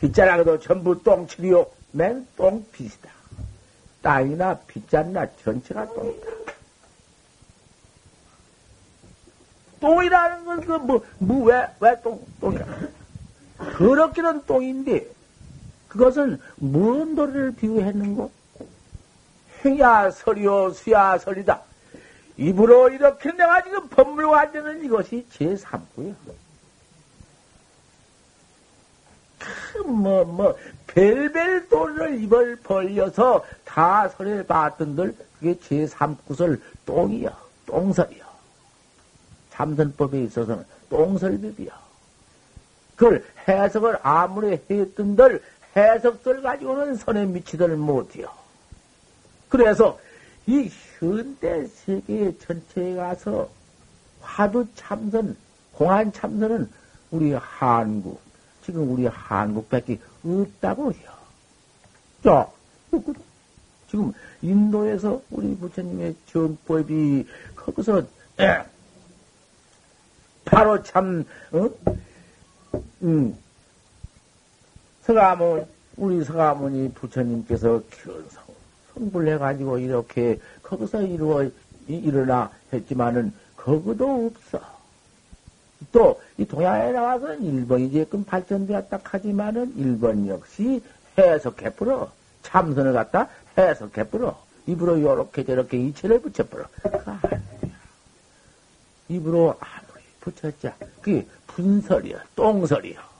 [SPEAKER 1] 빗자락에도 전부 똥칠이요. 맨 똥빗이다. 땅이나 빗자리나 전체가 똥이다. 똥이라는 건 그 뭐, 뭐, 왜, 왜 똥, 똥이야? 더럽기는 똥인데, 그것은 무슨 도리를 비유했는고? 행야 설이요, 수야 설이다. 입으로 이렇게 내가 지금 법물고 앉는 이것이 제3구야. 그, 뭐, 뭐, 벨벨 도리를 입을 벌려서 다 설에 봤던들, 그게 제3구설 똥이야. 똥설이야. 참선법에 있어서는 똥설법이야. 그걸 해석을 아무리 했던들 해석들 가지고는 선에 미치들 못해요. 그래서 이 현대 세계 전체에 가서 화두 참선, 공안 참선은 우리 한국, 지금 우리 한국밖에 없다고 해요. 자, 지금 인도에서 우리 부처님의 정법이 거기서 바로 참, 어? 음. 서가모, 우리 서가모니 부처님께서 견성, 성불해 가지고 이렇게 거기서 이루어, 일어나 했지만은, 거기도 없어. 또, 이 동양에 나와서는 일본이 지금 발전되었다 하지만은, 일본 역시 해석해버려. 참선을 갖다 해석해버려. 입으로 요렇게 저렇게 이체를 붙여버려. 입으로 붙였자. 그게 분설이야, 똥설이야.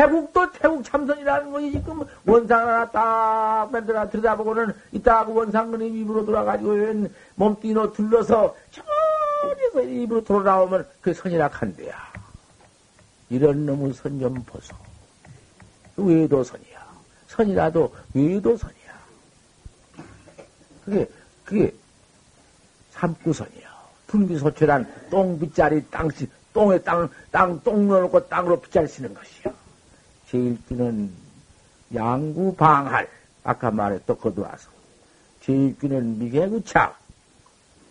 [SPEAKER 1] 태국도 태국 참선이라는 것이 지금 원상 하나 딱 만들어 들여다보고는 이따 그 원상근이 입으로 돌아가지고 몸뚱이로 둘러서 저리서 입으로 돌아오면 그 선이라 한대야. 이런 놈의 선 좀 보소. 외도선이야. 선이라도 외도 선이야. 그게, 그게 삼구선이야. 분비소출한 똥빗자리 땅씨, 똥에 땅, 땅, 똥 넣어놓고 땅으로 빗자리 쓰는 것이요. 제일기는 양구방할. 아까 말했던 거두와서. 제일기는 미개구착.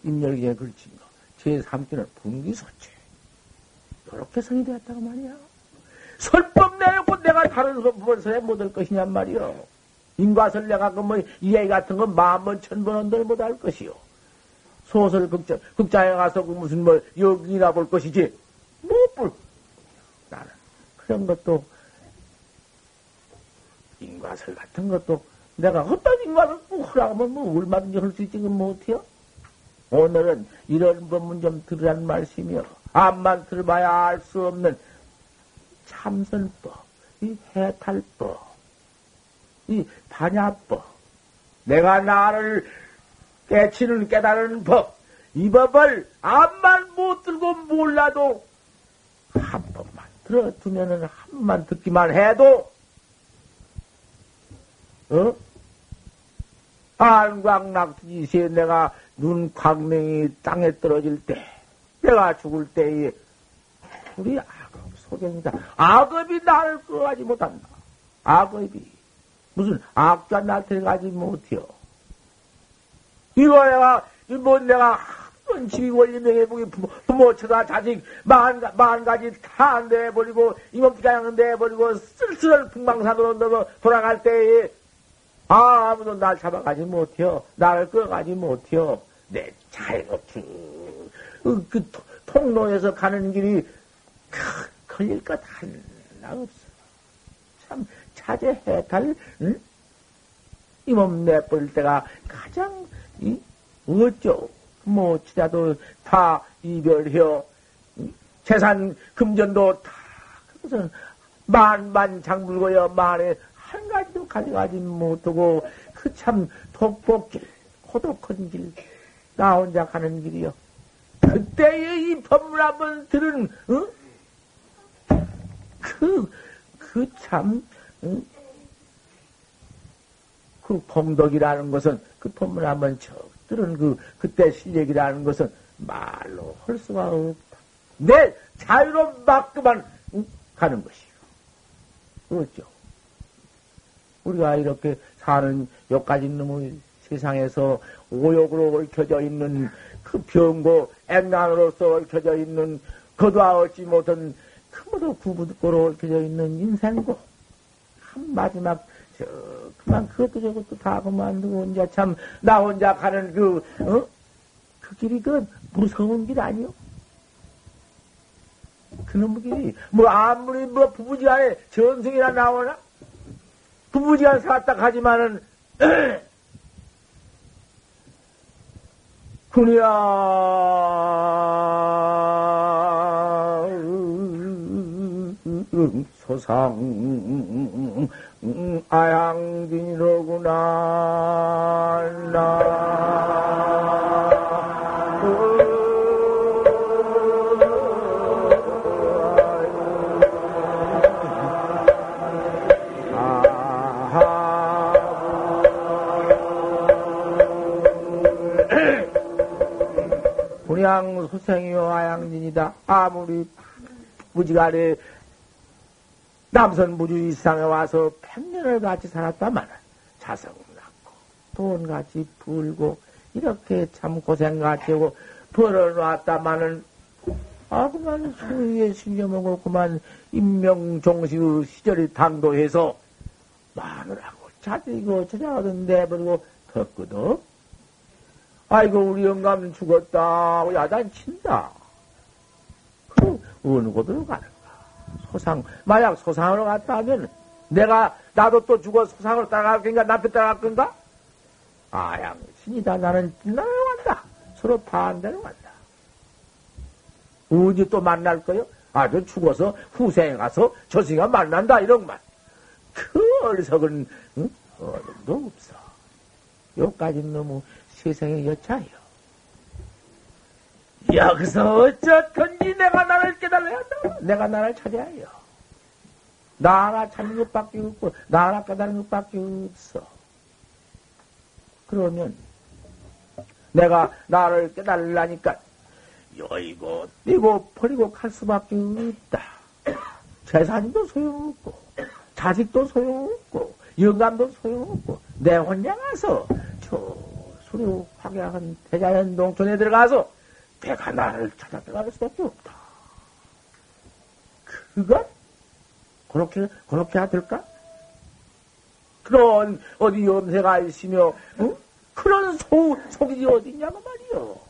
[SPEAKER 1] 임열기에 걸친 거. 제3기는 분기소체. 이렇게 성이 되었다고 말이야. 설법 내놓고 내가 다른 법을서에 못할 것이냔 말이요. 인과설 내가 그뭐 이해 같은 건 만번 천번 언들 못할 것이요. 소설 극자, 극자에 가서 그 무슨 뭐 여기나 볼 것이지. 못 볼. 나는 그런 것도 인과설 같은 것도 내가 어떤 인과를 꼭 하라면 뭐 얼마든지 할 수 있지, 그 못해요? 오늘은 이런 법문 좀 들으란 말씀이요. 암만 들어봐야 알 수 없는 참선법, 이 해탈법, 이 반야법, 내가 나를 깨치는 깨달은 법, 이 법을 암만 못 들고 몰라도 한 번만 들어두면은 한 번만 듣기만 해도 어? 안광낙지시에 내가 눈 광명이 땅에 떨어질 때, 내가 죽을 때에 우리 악업 소경이다. 악업이 나를 끌어가지 못한다. 악업이 무슨 악자 나 데려가지 못해요. 이거 내가 뭐 내가 한번 집이 원리 명예복이 부모, 처가 자식 만, 만 가지 다 내버리고 이몸띠가양 내버리고 쓸쓸한 풍망산으로 넘어 돌아갈 때에 아, 아무도 날 잡아가지 못해요. 나를 끌어가지 못해요. 내 자유롭지. 그, 그 통로에서 가는 길이 걸릴 것 하나 없어. 참 자제 해탈 응? 이몸 내버릴 때가 가장 이, 어쩌 뭐 치자도 다 이별해요. 재산 금전도 다 그것은 만만 장불고요 만에 한 가지도 가져가지 못하고 그 참 독복길 고독한 길 나 혼자 가는 길이요. 그때의 이 법문 한번 들은 어? 그그 참 응? 그 공덕이라는 것은 그 법문 한번 저 들은 그 그때 실력이라는 것은 말로 할 수가 없다. 내 자유로 막 그만 응? 가는 것이요. 그렇죠. 우리가 이렇게 사는 여기까지 놈의 세상에서 오욕으로 얽혀져 있는 그 병고 액난으로서 얽혀져 있는 거두어 얻지 못한 그 모두 구부고로 얽혀져 있는 인생고 한 마지막 저 그만 그것도 저것도 다 그만두고 이제 참나 혼자 가는 그 어? 그 길이 그 무서운 길 아니요? 그놈의 길이 뭐 아무리 뭐 부부지간에 전승이나 나오나 부부지간 살았다 하지만은 그녀야 소상 아양진이로구나 나 그냥 소생이요 아양진이다. 아무리 무지간에 남선 무주 이상에 와서 백년을 같이 살았다마는 자성 낳고 돈 같이 불고 이렇게 참 고생같이 하고 벌어놨다마는 아 그만 수위에 실려먹고 그만 임명종시 시절이 당도해서 마누라고 자들이고 찾아가던 내버리고 덕끄덕 아이고, 우리 영감 죽었다. 야단친다. 그, 어느 곳으로 가는가? 소상, 만약 소상으로 갔다 하면, 내가, 나도 또 죽어 소상으로 따라갈 건가? 나한테 따라갈 건가? 아, 양 신이다. 나는 나로 간다. 서로 반대로 간다. 언제 또 만날 거요? 아주 죽어서 후생에 가서 저승이가 만난다. 이런 말. 그 어리석은, 응? 어림도 없어. 여기까지 너무 세상의 여차예요. 여기서 어쩌든지 내가 나를 깨달아야 한다. 내가 나를 찾아야 해요. 나 하나 찾는 것밖에 없고, 나 하나 깨달은 것밖에 없어. 그러면, 내가 나를 깨달으려니까, 여의고, 뛰고, 버리고 갈 수밖에 없다. 재산도 소용없고, 자식도 소용없고, 영감도 소용없고, 내 혼자 가서, 저, 수류 확약한 대자연 농촌에 들어가서, 내가 나를 찾아 들어갈 수밖에 없다. 그것? 그렇게, 그렇게 하될까? 그런, 어디 염세가 있으며, 응? 그런 속, 속이 어디 있냐고 말이요.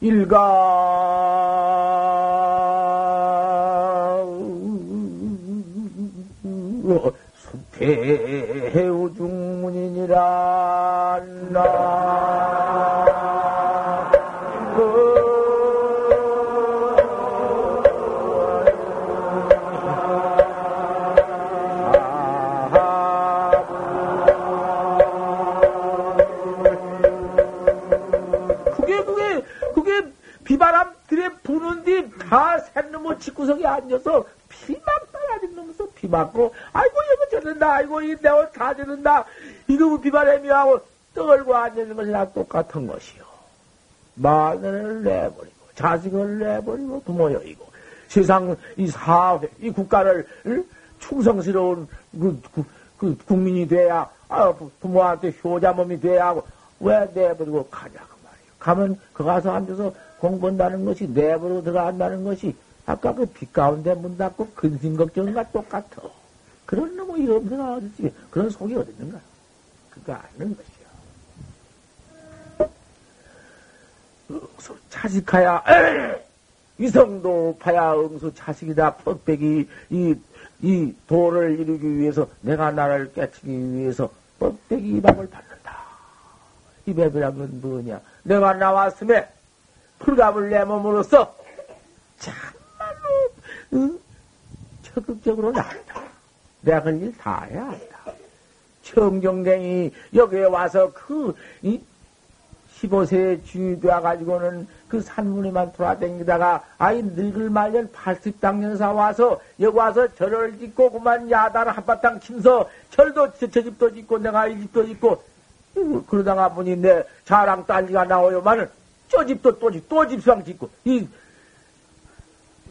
[SPEAKER 1] 일가, 숲해우중문이니라, 나. 다 샘놈의 집구석에 앉아서 피만 빨아진 놈에서 피 맞고, 아이고, 젖는다, 아이고, 이내 옷다 젖는다, 이거 뭐 비바람이 하고 떨고 앉아있는 것이나 똑같은 것이요. 마늘을 내버리고, 자식을 내버리고, 부모 여이고, 세상 이 사회, 이 국가를 충성스러운 그, 그, 그 국민이 돼야, 아, 부모한테 효자 몸이 돼야 하고, 왜 내버리고 가냐고 말이요. 가면, 그 가서 앉아서 공부한다는 것이 내부로 들어간다는 것이 아까 그 빛 가운데 문 닫고 근심 걱정과 똑같아. 그런 놈의 염세가 어딨지? 그런 속이 어딨는가? 그거 아는 것이야. 응수 자식하야, 이성도 파야 응수 자식이다. 뻑백이 이, 이 도를 이루기 위해서 내가 나를 깨치기 위해서 뻑백이 이방을 받는다. 이 배비란 건 뭐냐? 내가 나왔음에 풀갑을 내 몸으로써 참말로 응? 적극적으로 나간다. 내가 그일 다 해야 한다. 청정댕이 여기에 와서 그 이, 15세 주되어가지고는 그 산문에만 돌아다니다가 아이 늙을 말년 80당년사 와서 여기 와서 절을 짓고 그만 야단 한바탕 치면서 절도 저, 저 집도 짓고 내가 이 집도 짓고 그러다가 보니 내 자랑 딸기가 나오요만은 저 집도 또 집, 또 집상 짓고, 이,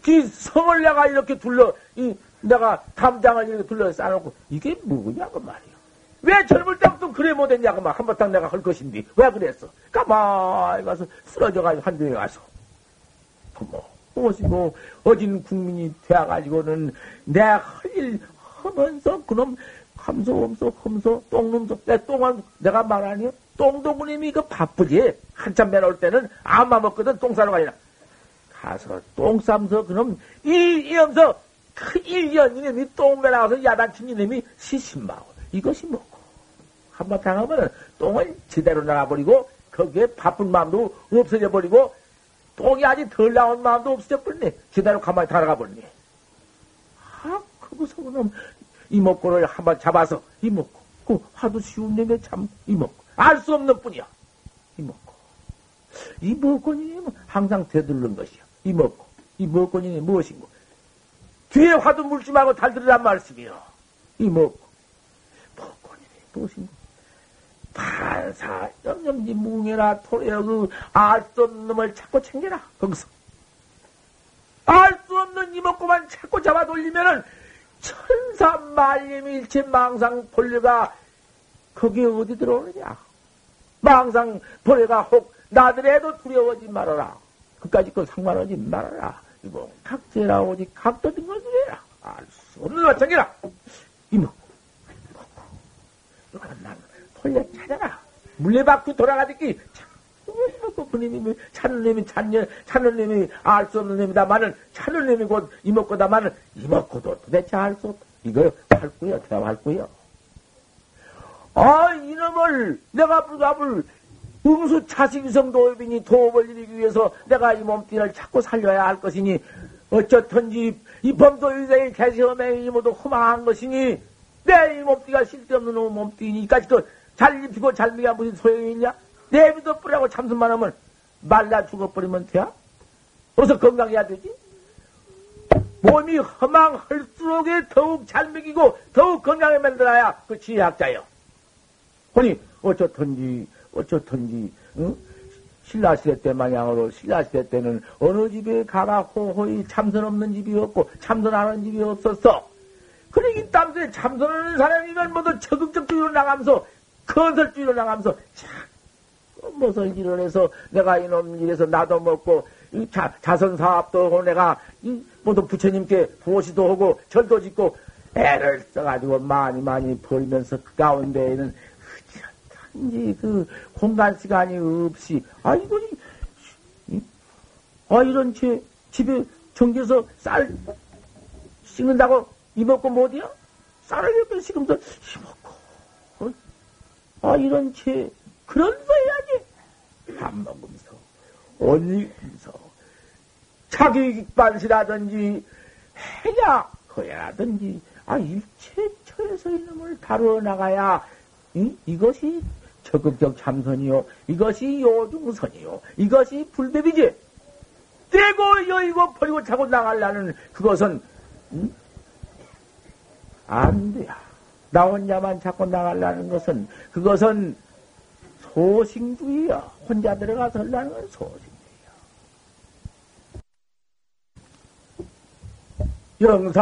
[SPEAKER 1] 그 성을 내가 이렇게 둘러, 이, 내가 담장을 이렇게 둘러 쌓아놓고, 이게 뭐냐고 말이야. 왜 젊을 때부터 그래 못했냐고 막 한바탕 내가 할 것인데, 왜 그랬어? 가만히 가서 쓰러져가지고 한중에 가서. 부모, 모시고, 어진 국민이 되어가지고는 내가 할일 하면서 그놈 감소 엄소 험소 똥놈소 내 똥은 내가 말하니 똥도구님이 그 바쁘지 한참 매놓을 때는 아마 먹거든 똥 싸러 가니라 가서 똥 싸면서 그놈 이이면서 그 일년 이놈이 똥 매나가서 야단친 이놈이 시신마고 이것이 뭐고 한바탕 하면은 똥을 제대로 나가버리고 거기에 바쁜 마음도 없어져 버리고 똥이 아직 덜 나온 마음도 없어져 버리네 제대로 가만히 달아가 버리네 아 그거서 그놈 이목구를 한번 잡아서 이목구. 그 하도 쉬운 얘기 참 이목구. 알 수 없는 뿐이야. 이목구. 이목구니 항상 되돌는 것이야. 이목구. 이목구니 무엇인고? 뒤에 화두 물지 말고 달들으란 말씀이요. 이목구. 목구니 무엇인고? 반사, 염염지 뭉해라, 토레어, 그, 알 수 없는 놈을 자꾸 챙겨라, 거기서. 알 수 없는 이목구만 자꾸 잡아 돌리면은, 천사 만림일체 망상 본래가 거기에 어디 들어오느냐? 망상 본래가 혹 나들에도 두려워하지 말아라. 그까지 그 상관하지 말아라. 이거 각제라 오지 각도된 걸 그래라. 알수 없는 마찬가지라. 이모, 이거는 난 본래 찾아라. 물레바퀴 돌아가듯이 그님이 찾는 놈이 찾는, 찾는 놈이 알 수 없는 놈이다마는 찾는 놈이 곧 이먹고다마는 이먹고도 도대체 알 수 없다. 이거 할거요 대답할거요 아, 이놈을 내가 불갑을 응수 차식위성 도업이니 도업을 이루기 위해서 내가 이 몸뚱이를 자꾸 살려야 할 것이니 어쩌든지 이 범도유대의 개시험에 모두 허망한 것이니 내 이 몸뚱이가 쓸데없는 몸뚱이니 이까지 또잘 입히고 잘 먹야 무슨 소용이 있냐? 내비도 뿌라고 참선만 하면 말라 죽어버리면 돼야? 어서 건강해야 되지? 몸이 허망할수록에 더욱 잘 먹이고 더욱 건강해 만들어야 그 지혜학자요. 아니 어쩌든지 어쩌든지 응? 신라시대 때 마냥으로 신라시대 때는 어느 집에 가가 호호히 참선 없는 집이 없고 참선하는 집이 없었어. 그러기 때문에 참선하는 사람이면 모두 적극적으로 나가면서 건설주의로 나가면서 자꾸 무슨 일을 해서 내가 이놈 일에서 나도 먹고 자, 자선 사업도 하고 내가 모두 부처님께 보시도 하고 절도 짓고 애를 써가지고 많이 많이 벌면서 그 가운데에는 단지 그 공간 시간이 없이 아 이거 아 이런 제 집에 정겨서 쌀 씻는다고 이먹고 못이야? 쌀을 이렇게 씻으면서 이먹고 어? 아 이런 제 그런 거 해야지 밥 먹으면서 옷 입으면서 자기 기반시라든지 해야 거야라든지 아 일체 처에서 이놈을 다루어 나가야 이, 이것이 적극적 참선이요. 이것이 요중선이요. 이것이 불법이지. 떼고 여의고 버리고 차고 나가려는 그것은 음? 안 돼야. 나 혼자만 자꾸 나가려는 것은 그것은 소싱주의야. 혼자 들어가서 하려는 건 소싱주의야. 영사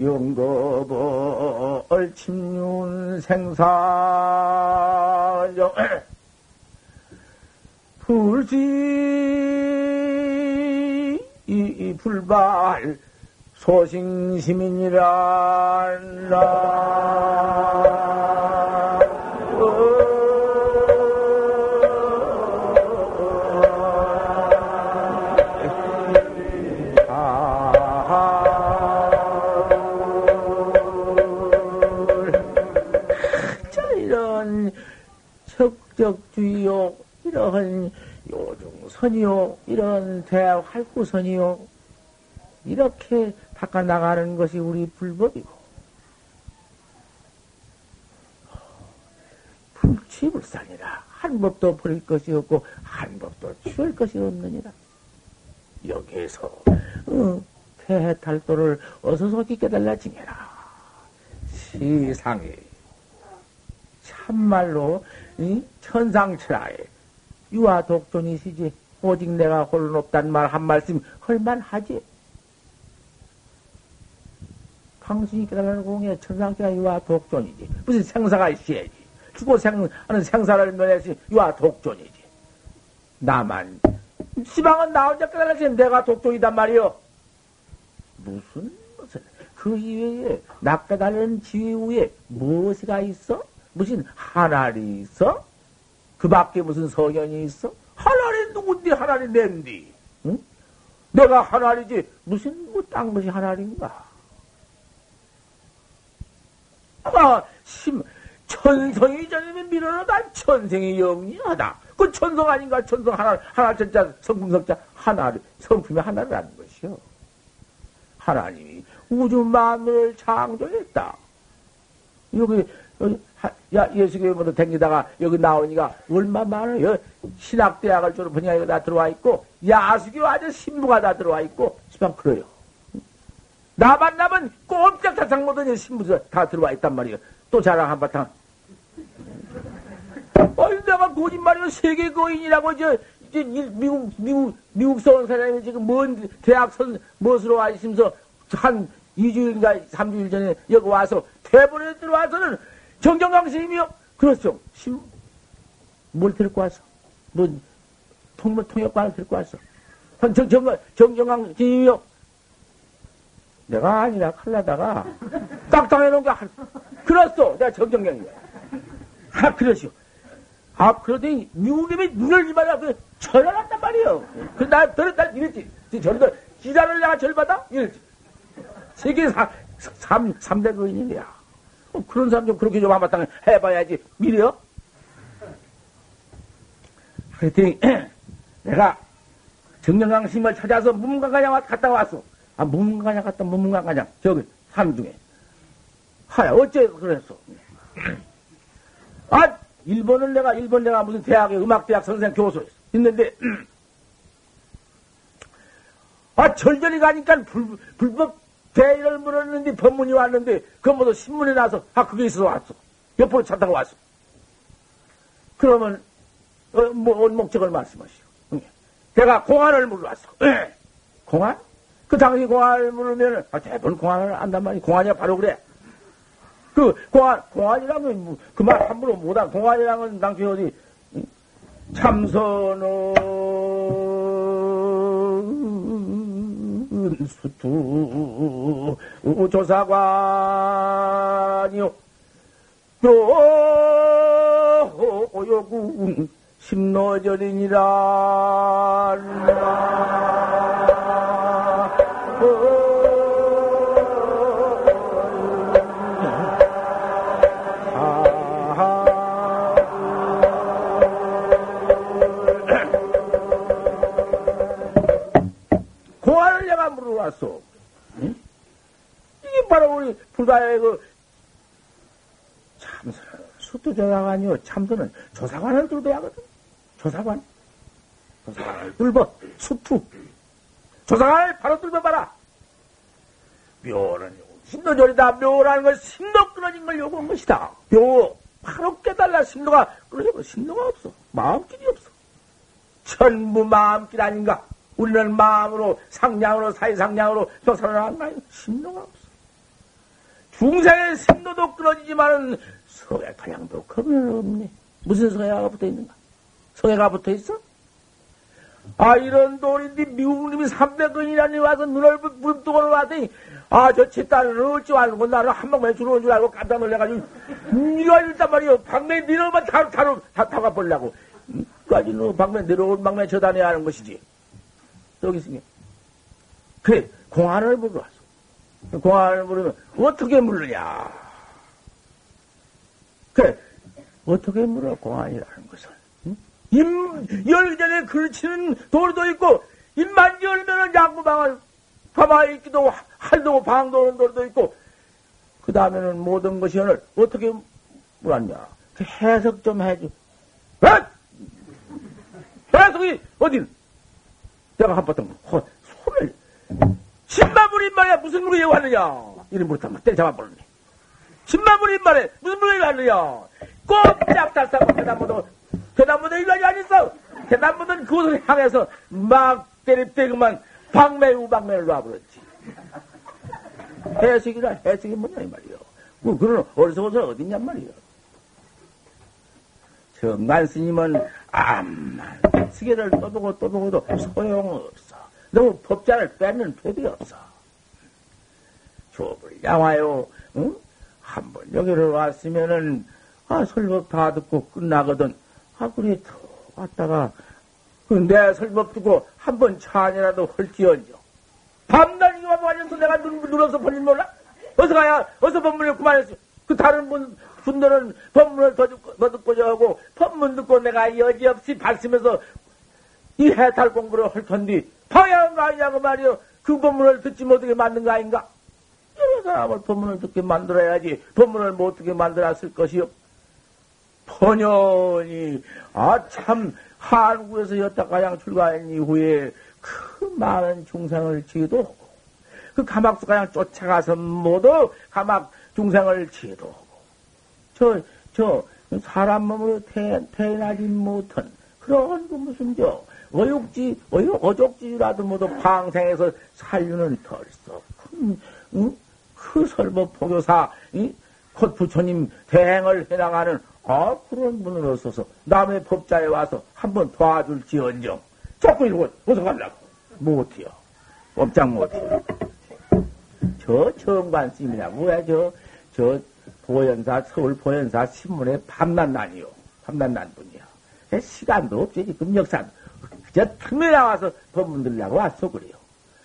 [SPEAKER 1] 영겁을 침륜 생사정 불시 이 불발 소싱시민이라 주의요, 이러한 요중선이요, 이런 대활구선이요, 이렇게 바꿔나가는 것이 우리 불법이고, 불치불산이라. 한 법도 버릴 것이 없고, 한 법도 취할 것이 없느니라. 여기에서, 어, 태해탈도를 어서 속히 깨달라 징해라. 시상에, 참말로, 천상철하에 유아 독존이시지 오직 내가 홀로 높단 말 한 말씀 헐만하지. 당신이 깨달은 공에 천상철하 유아 독존이지. 무슨 생사가 있어야지. 죽고 생, 하는 생사를 면해서 유아 독존이지. 나만 시방은 나 혼자 깨달았지 내가 독존이단 말이요. 무슨 무슨 그 이외에 나 깨달은 지위 위에 무엇이가 있어? 무슨 하나리 있어? 그 밖에 무슨 성현이 있어? 하나리 누군데 하나리 낸디? 응? 내가 하나리지 무슨 뭐딴 것이 하나리인가? 아, 심, 천성이 전에 밀어넣다 천생이 영리하다. 그 천성 아닌가? 천성 하나, 하나 천자, 성품석자, 하나를, 성품이 하나라는 것이요. 하나님이 우주 만물을 창조했다. 여기 야, 예수교회 모두 댕기다가 여기 나오니까 얼마 많아요. 신학대학을 졸업하니까 여기 다 들어와 있고, 야수교 아주 신부가 다 들어와 있고, 시방 그래요. 나만 나면 꼼짝 사상 못하니 신부가 다 들어와 있단 말이에요. 또 자랑 한바탕. 어이, 내가 거짓말이요. 세계 거인이라고, 저, 이제 미국, 미국, 미국 서온 사람이 지금 먼 대학 선, 멋으로 와 있으면서 한 2주일인가 3주일 전에 여기 와서 대본에 들어와서는 정정강 스님이요? 그렇죠. 심, 뭘 데리고 왔어? 뭐, 통문 통역관을 데리고 왔어. 정, 정, 정정강 스님이요? 내가 아니라 칼라다가 딱 당해놓은 게, 그렇소. 내가 정정강이야. 아, 그러시오. 아, 그러더니 미국님이 눈을 이마다 그 절하났단 말이에요. 그, 나, 너는 날 이랬지. 저런들, 기자를 내가 절 받아? 이랬지. 세계 사, 삼, 삼대 거인이야. 어, 그런 사람 좀 그렇게 좀 한바탕 해봐야지. 미려? 그랬더니, 내가 정령강 스님을 찾아서 문문강가냥 갔다 왔어. 아, 문문강가냥 갔다, 문문강가냥. 저기, 산 중에. 하야, 어째 그랬어. 아, 일본은 내가, 일본 내가 무슨 대학에 음악대학 선생 교수 있는데, 아, 절절히 가니까 불, 불법 대의를 물었는데 법문이 왔는데, 그건 모두 신문에 나서, 아, 그게 있어서 왔어. 옆으로 차 타고 왔어. 그러면, 어, 뭐, 목적을 말씀하시오. 내가 공안을 물어왔어. 예. 공안? 그 당시 공안을 물으면, 아, 대부분 공안을 안단 말이 공안이야 바로 그래. 그 공안, 공안이라면 뭐, 그말 함부로 못한 공안이라면 당시 어디, 참선 은 수투 조사관이요. 요요구 심노절이니라. 물어왔어. 응? 이게 바로 우리 불가의 그 참선 수도 조사관이요. 참선은 조사관을 뚫어야 하거든. 조사관. 조사관을 뚫어. 수투. 조사관을 바로 뚫어봐라. 묘는 심도절이다. 묘라는 건 심도 끊어진 걸 요구한 것이다. 묘. 바로 깨달라. 심도가 끊어지고 심도가 없어. 마음길이 없어. 전부 마음길 아닌가? 우리는 마음으로 상냥으로 사이상냥으로 벽살아나는 거 아니야? 심도가 없어. 중생의 심도도 끊어지지만은 서해 가량도 그건 없네. 무슨 서해가 붙어 있는가? 서해가 붙어 있어? 아, 이런 돌인데 미국님이 300원이라니 와서 눈을 부릅뜨고 왔더니, 아, 저 집단을 어찌 알고 나를 한 방에 들어온 줄 알고 깜짝 놀래가지고, 니가 일단 말이요. 방매 내려오면 다, 다, 다, 타가 보려고. 까지 너 방매 내려온 방매 저단해야 하는 것이지. 여기 있으니. 그래, 공안을 물어왔어. 공안을 물으면 어떻게 물느냐? 그래, 어떻게 물어, 공안이라는 것은. 응? 임, 열전에 걸치는 돌도 있고, 입만 열면은 양구방을 가만히 있기도, 할도 방도 오는 돌도 있고, 그 다음에는 모든 것이 오늘 어떻게 물었냐? 그 해석 좀 해줘. 왜? 해석이 어디? 내가 한바탕 손을 신마물인 말이야 무슨 물이 왔느냐? 이런 못하면 때려잡아버렸네. 신마물인 말에 무슨 물이 왔느냐? 꼼짝 달싸고 대담보도 대담보도 일날이 아니었어. 대담보는 그곳을 향해서 막 때립대그만 방매 우 방매를 놔버렸지. 해석이라 해석이 뭐냐 이 말이요 뭐 그런 어리석어서 어딨냔 말이요 정관 스님은 암만 스계를 떠보고 떠보고도 소용없어. 너무 법자를 빼는 법이 없어. 조업을 양화요. 응? 한번 여기를 왔으면은 아 설법 다 듣고 끝나거든. 아 그래 더 왔다가 그내 설법 듣고 한 번 차안이라도 헐지언정. 밤낮 이거 와서 내가 눈, 눌어서 버릴 몰라? 어서 가야 어서 법문을 그만했어. 그 다른 분 분들은 법문을 더 듣고, 더 듣고자 하고, 법문 듣고 내가 여지없이 발쓰면서 이 해탈 공부를 할 텐데, 방해하는 거 아니냐고 말이요. 그 법문을 듣지 못하게 만든 거 아닌가? 여러 사람을 법문을 듣게 만들어야지, 법문을 못 듣게 만들었을 것이요. 번연히, 아, 참, 한국에서 여타가양 출가한 이후에 그 많은 중생을 지도하고, 그 가막수가양 쫓아가서 모두 가막 중생을 지도하고, 저, 저, 사람 몸으로 태, 태어나지 못한 그런 그 무슨 저, 어육지, 어육, 어족지라도 모두 방생해서 살려는 덜썩 큰, 응? 그 설법 포교사, 이? 곧 부처님 대행을 해나가는 아, 그런 분으로 서서 남의 법자에 와서 한번 도와줄지언정. 자꾸 이러고, 어서 가려고. 못해요. 법장 못해요. 저 정관 스님이냐, 뭐야, 저, 저, 보현사, 서울 보현사 신문에 밤낮 난이요. 밤낮 난 분이야. 시간도 없지, 지금 역사도. 그저 틈에 나와서 법문 들려고 왔어, 그래요.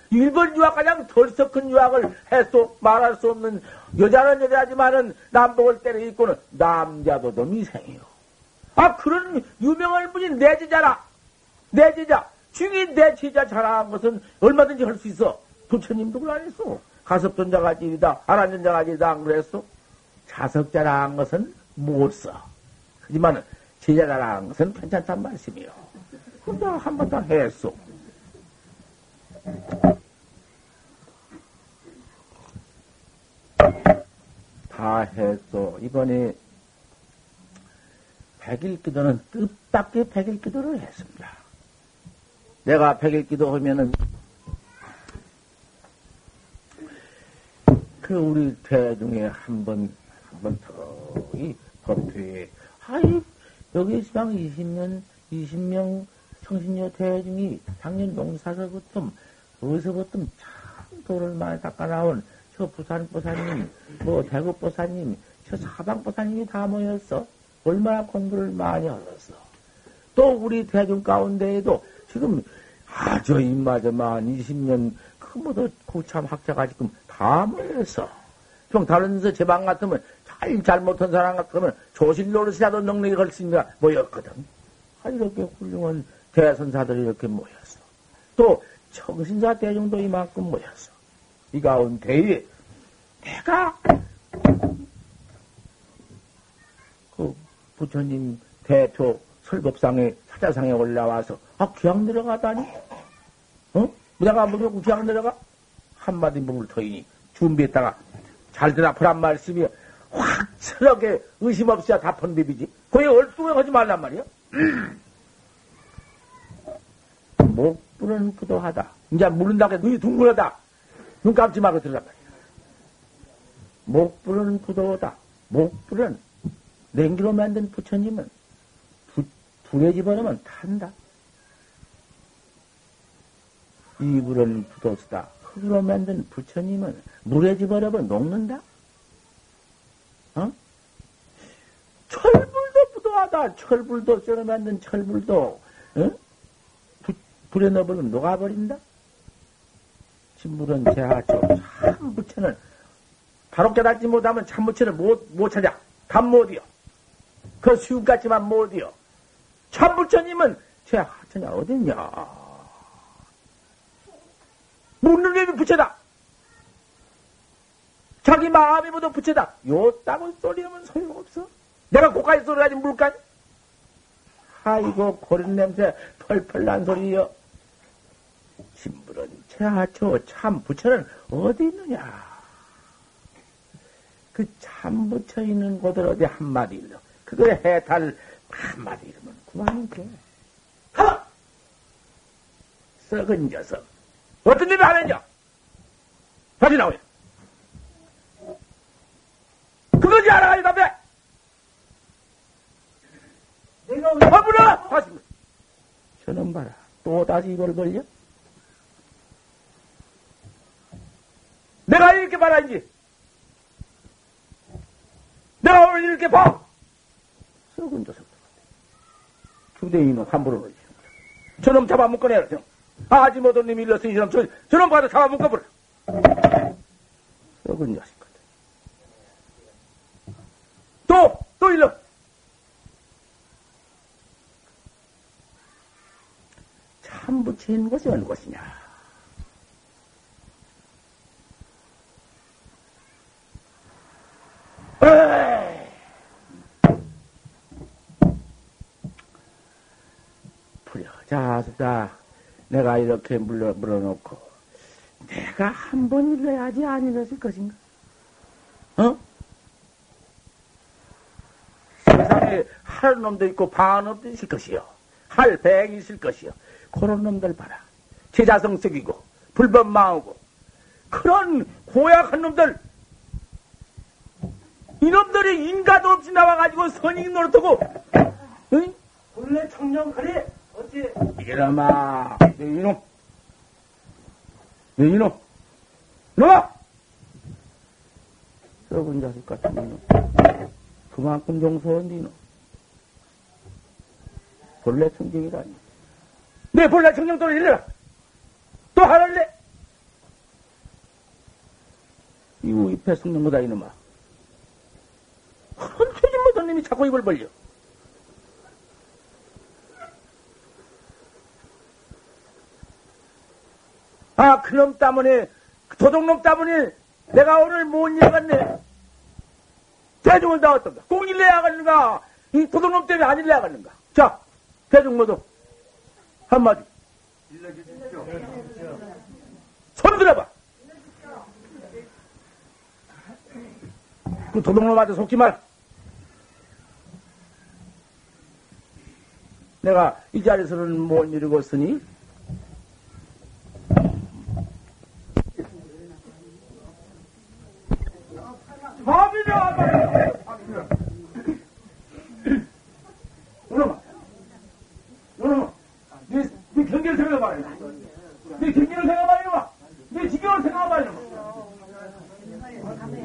[SPEAKER 1] 일본 유학 가장 덜썩 큰 유학을 해서 말할 수 없는 여자는 여자지만은 남복을 때려 입고는 남자도 더 미생이요. 아, 그런 유명한 분이 내 제자라. 내 제자. 중이 내 제자 자랑한 것은 얼마든지 할 수 있어. 부처님도 그걸 안 했어. 가섭전자가 지이다, 아란전자가 지이다, 안 그랬어? 자석자라는 것은 못 써. 하지만 제자라는 것은 괜찮단 말씀이요. 그냥 한번 더 했어. 다 했어. 이번에 백일 기도는 뜻밖의 백일 기도를 했습니다. 내가 백일 기도 하면은 그 우리 대중에 한 번, 한번 더, 이 법회에, 아이, 여기 시방 20년, 20명 성신여 대중이 작년 농사서부터, 어디서부터 참 돈을 많이 닦아 나온 저 부산 보사님, 뭐 대구 보사님, 저 사방 보사님이 다 모였어. 얼마나 공부를 많이 하셨어. 또 우리 대중 가운데에도 지금 아주 입마저만 20년 그 모두 고참 학자가 지금 다 모였어. 좀 다른 데서 제방 같으면 잘 잘못한 사람 같으면 조실 노릇이라도 능력이 걸 수있가 모였거든. 아, 이렇게 훌륭한 대선사들이 이렇게 모였어. 또 청신사 대중도 이만큼 모였어. 이 가운데에 내가 그 부처님 대표 설법상에 사자상에 올라와서 아 귀양 내려가다니 어? 내가 무조건 귀양 내려가 한마디 몸을 터이니 준비했다가 잘 대답하란 말씀이 확철하게 의심 없이야 답한 비비지 거의 얼뚱해 하지 말란 말이야 목불은 부도하다 이제 물른다고 눈이 둥글하다 눈 감지 말고 들으란 말이야 목불은 부도하다 목불은 냉기로 만든 부처님은 부, 불에 집어넣으면 탄다. 이불은 부도스다. 흙으로 만든 부처님은 물에 집어넣으면 녹는다. 어? 철불도 부도하다. 철불도 썰어 만든 철불도 어? 부, 불에 넣어버리면 녹아버린다. 진물은 제하죠. 참 부처는 바로 깨닫지 못하면 참 부처는 못, 못 찾아. 감 못이요. 그 수육 같지만 못 이요. 참 부처님은 제 하천이 어딨냐. 묻는 놈이 부처다. 자기 마음이 모두 부처다. 요 땅을 소리하면 소용없어. 내가 고가에 소리하지 물까지? 아이고, 고른 냄새 펄펄 난 소리요. 진물은 제하초 참 부처는 어디 있느냐? 그 참 부처 있는 곳을 어디 한마디 일러. 그걸 해탈 한마디 이러면 그만이 돼. 하! 썩은 녀석. 어떤 일을 하느냐? 다시 나오냐? 그거지 알아, 이 담배! 내가 왜 화불어! 다시. 저놈 봐라. 또 다시 이걸 벌려? 내가 이렇게 말하지. 내가 오늘 이렇게 봐! 썩은 녀석. 주대인은 함부로 거야. 저놈 잡아묶어내라, 저놈. 아지 못한 님이 일렀으니 저놈, 저, 저놈 봐도 잡아묶어버려. 썩은 같아. 또, 또 일러. 참 붙인 것이 어느 것이냐. 자수다. 내가 이렇게 물러, 물어놓고, 내가 한 번 일러야지 안 일렀을 것인가? 어? 세상에 할 놈도 있고 반 놈도 있을 것이요. 할 백이 있을 것이요. 그런 놈들 봐라. 제자성적이고, 불법 망하고, 그런 고약한 놈들, 이놈들이 인가도 없이 나와가지고 선인 노릇하고, 응?
[SPEAKER 2] 본래 청년칼이 어찌
[SPEAKER 1] 이놈아, 네 이놈, 네 이놈, 이놈아! 썩은 자식 같은 이놈. 그만큼 용서한 이놈. 본래 성경이라니. 내 본래 성경도를 일러라. 또 하랄래? 이거 입에 성경보다 이놈아. 못한 놈이 자꾸 입을 벌려. 아, 그놈 때문에, 도둑놈 때문에 내가 오늘 못 읽었네. 대중을 다 어떤가? 공일내야 하는가? 이 도둑놈 때문에 안 일나가는가? 자, 대중 모두 한마디. 손 들어봐. 그 도둑놈한테 속지 말. 내가 이 자리에서는 못 이루고 있으니 밥이냐 너놈아 너놈아 네, 네 경계를 생각해봐 네 경계를 생각해봐 네 지경을 생각해봐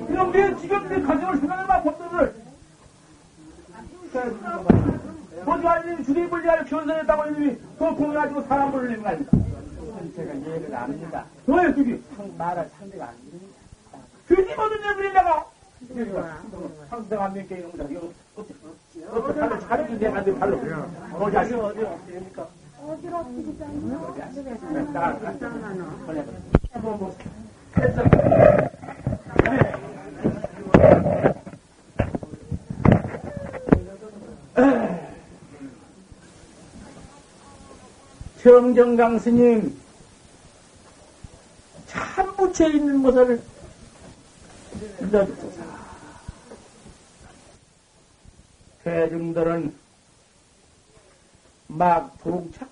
[SPEAKER 1] 그럼 네 지금 네 가정을 생각해봐 법들을 어디 아니 주대이 불리 견선했다고 이놈이 그 공해가지고 사람 부르는 거 아닙니까?
[SPEAKER 3] 제가 이해를 안 합니다.
[SPEAKER 1] 왜 그게?
[SPEAKER 3] 말할 상대가 안 됩니다.
[SPEAKER 1] 그지 모든 애들이 내가 상대가 안 믿게 이놈다 이거 어떻게 어떻게 발로 차려도 내가 내 발로 어디 아시 어디 어디입니까? 정정강 스님 참 부처 있는 것을 믿어주소서. 대중들은 막 동착,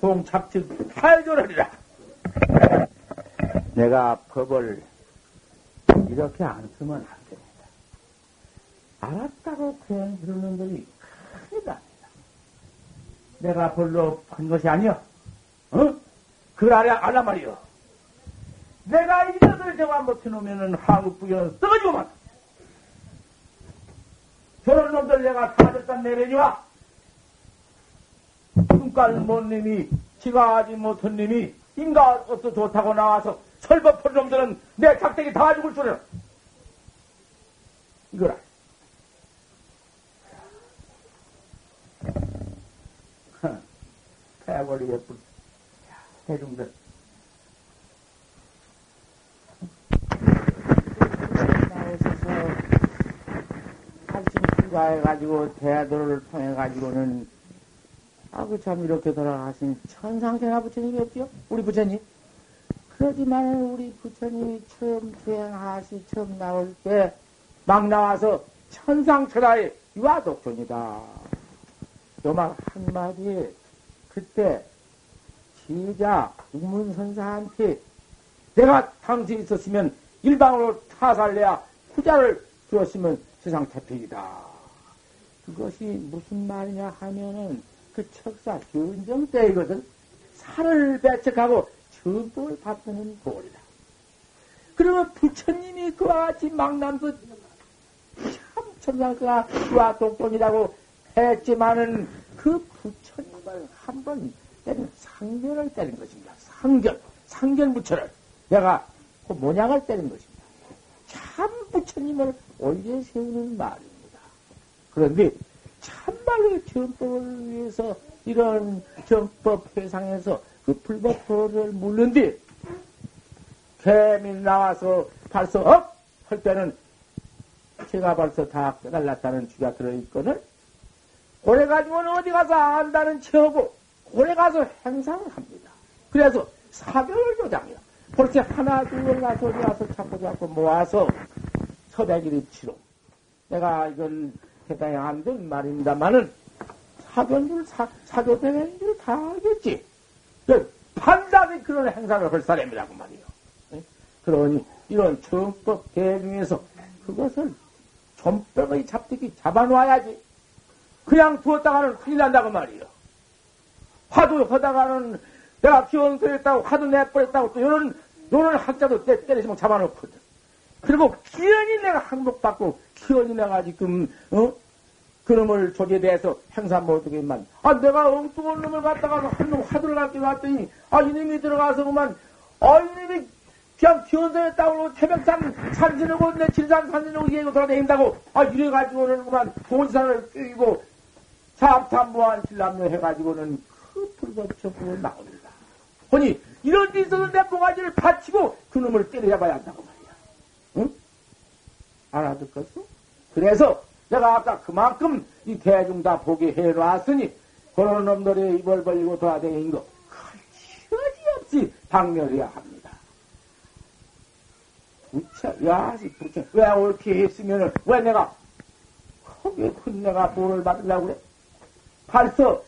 [SPEAKER 1] 동착즉 탈조하리라. 내가 법을 이렇게 안 쓰면 안 됩니다. 알았다고 그냥 그러는 놈들이 큰일 납니다. 내가 별로 한 것이 아니야. 어? 그걸 알아, 알아 말이여. 내가 이것을 저만 못해놓으면은 한국부여 떨어지고만. 저런 놈들 내가 다 졌단 내려니와. 눈깔 못 놈이, 지가 하지 못한 놈이, 인가 어서 좋다고 나와서 설법한 놈들은 내 작대기 다 죽을 줄이야. 이거라. 패버리 예쁜 대중들. 나오셔서 할씀 추가해가지고 대화도를 통해가지고는 아그 참 이렇게 돌아가신 천상태나 부처님이 없죠? 우리 부처님. 그러지만 우리 부처님이 처음 주행하시 처음 나올 때 막 나와서 천상천하의 유아독존이다. 요말 한마디에 그때 지자 우문선사한테 내가 당시 있었으면 일방으로 타살내야 후자를 주었으면 세상 태평이다. 그것이 무슨 말이냐 하면은 그 척사 전정 때이거든. 살을 배척하고 정법을 받는 도리다. 그러면 부처님이 그와 같이 망남도 참 천상과 그와 독존이라고 했지만은 그 부처님을 한번 때린 상견을 때린 것입니다. 상견, 상견 부처를 내가 그 모양을 때린 것입니다. 참 부처님을 올려 세우는 말입니다. 그런데 참말로 정법을 위해서 이런 정법 회상에서 그 불법 도를 묻는데 개미 나와서 벌써 업! 할 때는 제가 벌써 다 깨달았다는 주가 들어있거든 고래 가지고는 어디 가서 안다는 척하고 고래 가서 행상을 합니다. 그래서 사별을 조장해요. 그렇게 하나 둘 가서 가서 잡고 잡고 모아서 서백일이 치로 내가 이건 대단히 안된 말입니다만은 사견줄 사, 사교대회인 줄다 알겠지. 판단이 그런 행사를 할 사람이라고 말이요. 그러니 이런 정법 대중에서 그것을 좀뼈의 잡듯이 잡아놔야지. 그냥 두었다가는 큰일 난다고 말이요. 화두 하다가는 내가 기원소했다고 화두 내버렸다고 또 이런 이런 학자도 때, 때리시면 잡아놓거든. 그리고 기연이 내가 항복받고 기연이 내가 지금 어 그놈을 조제 대해서 행사 못하게만 아 내가 엉뚱한 놈을 갖다가 한놈 화두를 갖게 왔더니 아 이놈이 들어가서 그만 아 이놈이 그냥 기원소했다고 태백산 산지르고 내 진산 산지르고 이거 돌아다닌다고 아 이래가지고는 그만 본산을 끼고 사업탐무한 신람료 해가지고는 그 불법적으로 나옵니다. 아니 이런 데 있어서 내 모가지를 받치고 그놈을 때려잡아야 한다고. 응? 알아듣겠어? 그래서 내가 아까 그만큼 이 대중 다 보게 해놨으니 그런 놈들의 입을 벌리고 돌아다니는 거 여지없이 박멸해야 합니다. 부처, 야, 부처, 왜 옳게 했으면은, 왜 내가, 거기에 큰 내가 돈을 받으려고 그래? 벌써,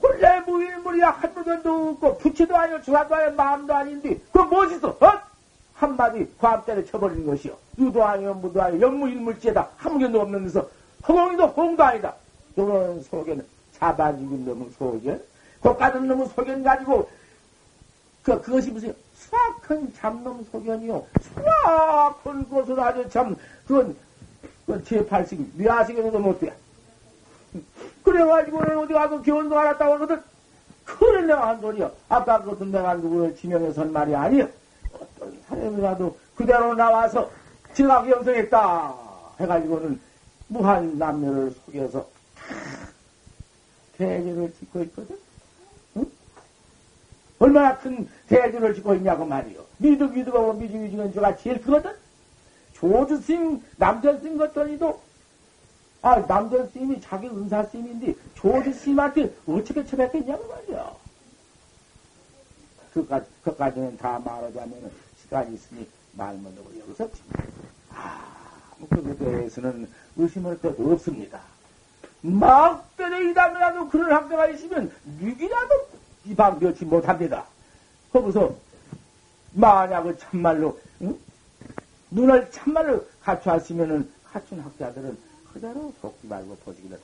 [SPEAKER 1] 본래 무일물이야, 한 무전도 없고, 부처도 아니고, 주관도 아니고, 마음도 아닌데, 그거 무엇이어 어? 한마디 과압대를 쳐버리는 것이요. 유도 아니요, 무도 아니요, 연무일물지에다 아무견도 없는 데서, 허공이도 홍도 아니다. 이런 소견, 잡아 죽인 놈의 소견, 고가든 놈의 소견 가지고, 그, 그것이 무슨 수악한 잡놈 소견이요. 수악한 것을 아주 참, 그건, 그건 제8식, 미아식에서도 못돼. 그래가지고 어디 가서 기원도 알았다고 하거든. 그래 내가 한 소리야. 아까 그것은 내가 누구를 지명해서는 말이 아니야. 어떤 사람이라도 그대로 나와서 지각 영성했다 해가지고는 무한 남녀를 속여서 대죄를 짓고 있거든. 응? 얼마나 큰 대죄를 짓고 있냐고 말이요. 미득 미득하고 미직 미직은 저가 제일 크거든. 조주스님 남전스님 것더니도 아 남전스님이 자기 은사스님인데 조주스님한테 어떻게 처했겠냐고 말이야. 그까지, 그까지는 다 말하자면 시간이 있으니 말 못하고 여기서 아, 그것에 대해서는 의심할 것도 없습니다. 막대로 이다면라도 그런 학교가 있으면 육이라도 이방 멸치 못합니다. 거기서 만약에 참말로 응? 눈을 참말로 갖추었으면은 갖춘 학자들은 그대로 속지 말고 보지기를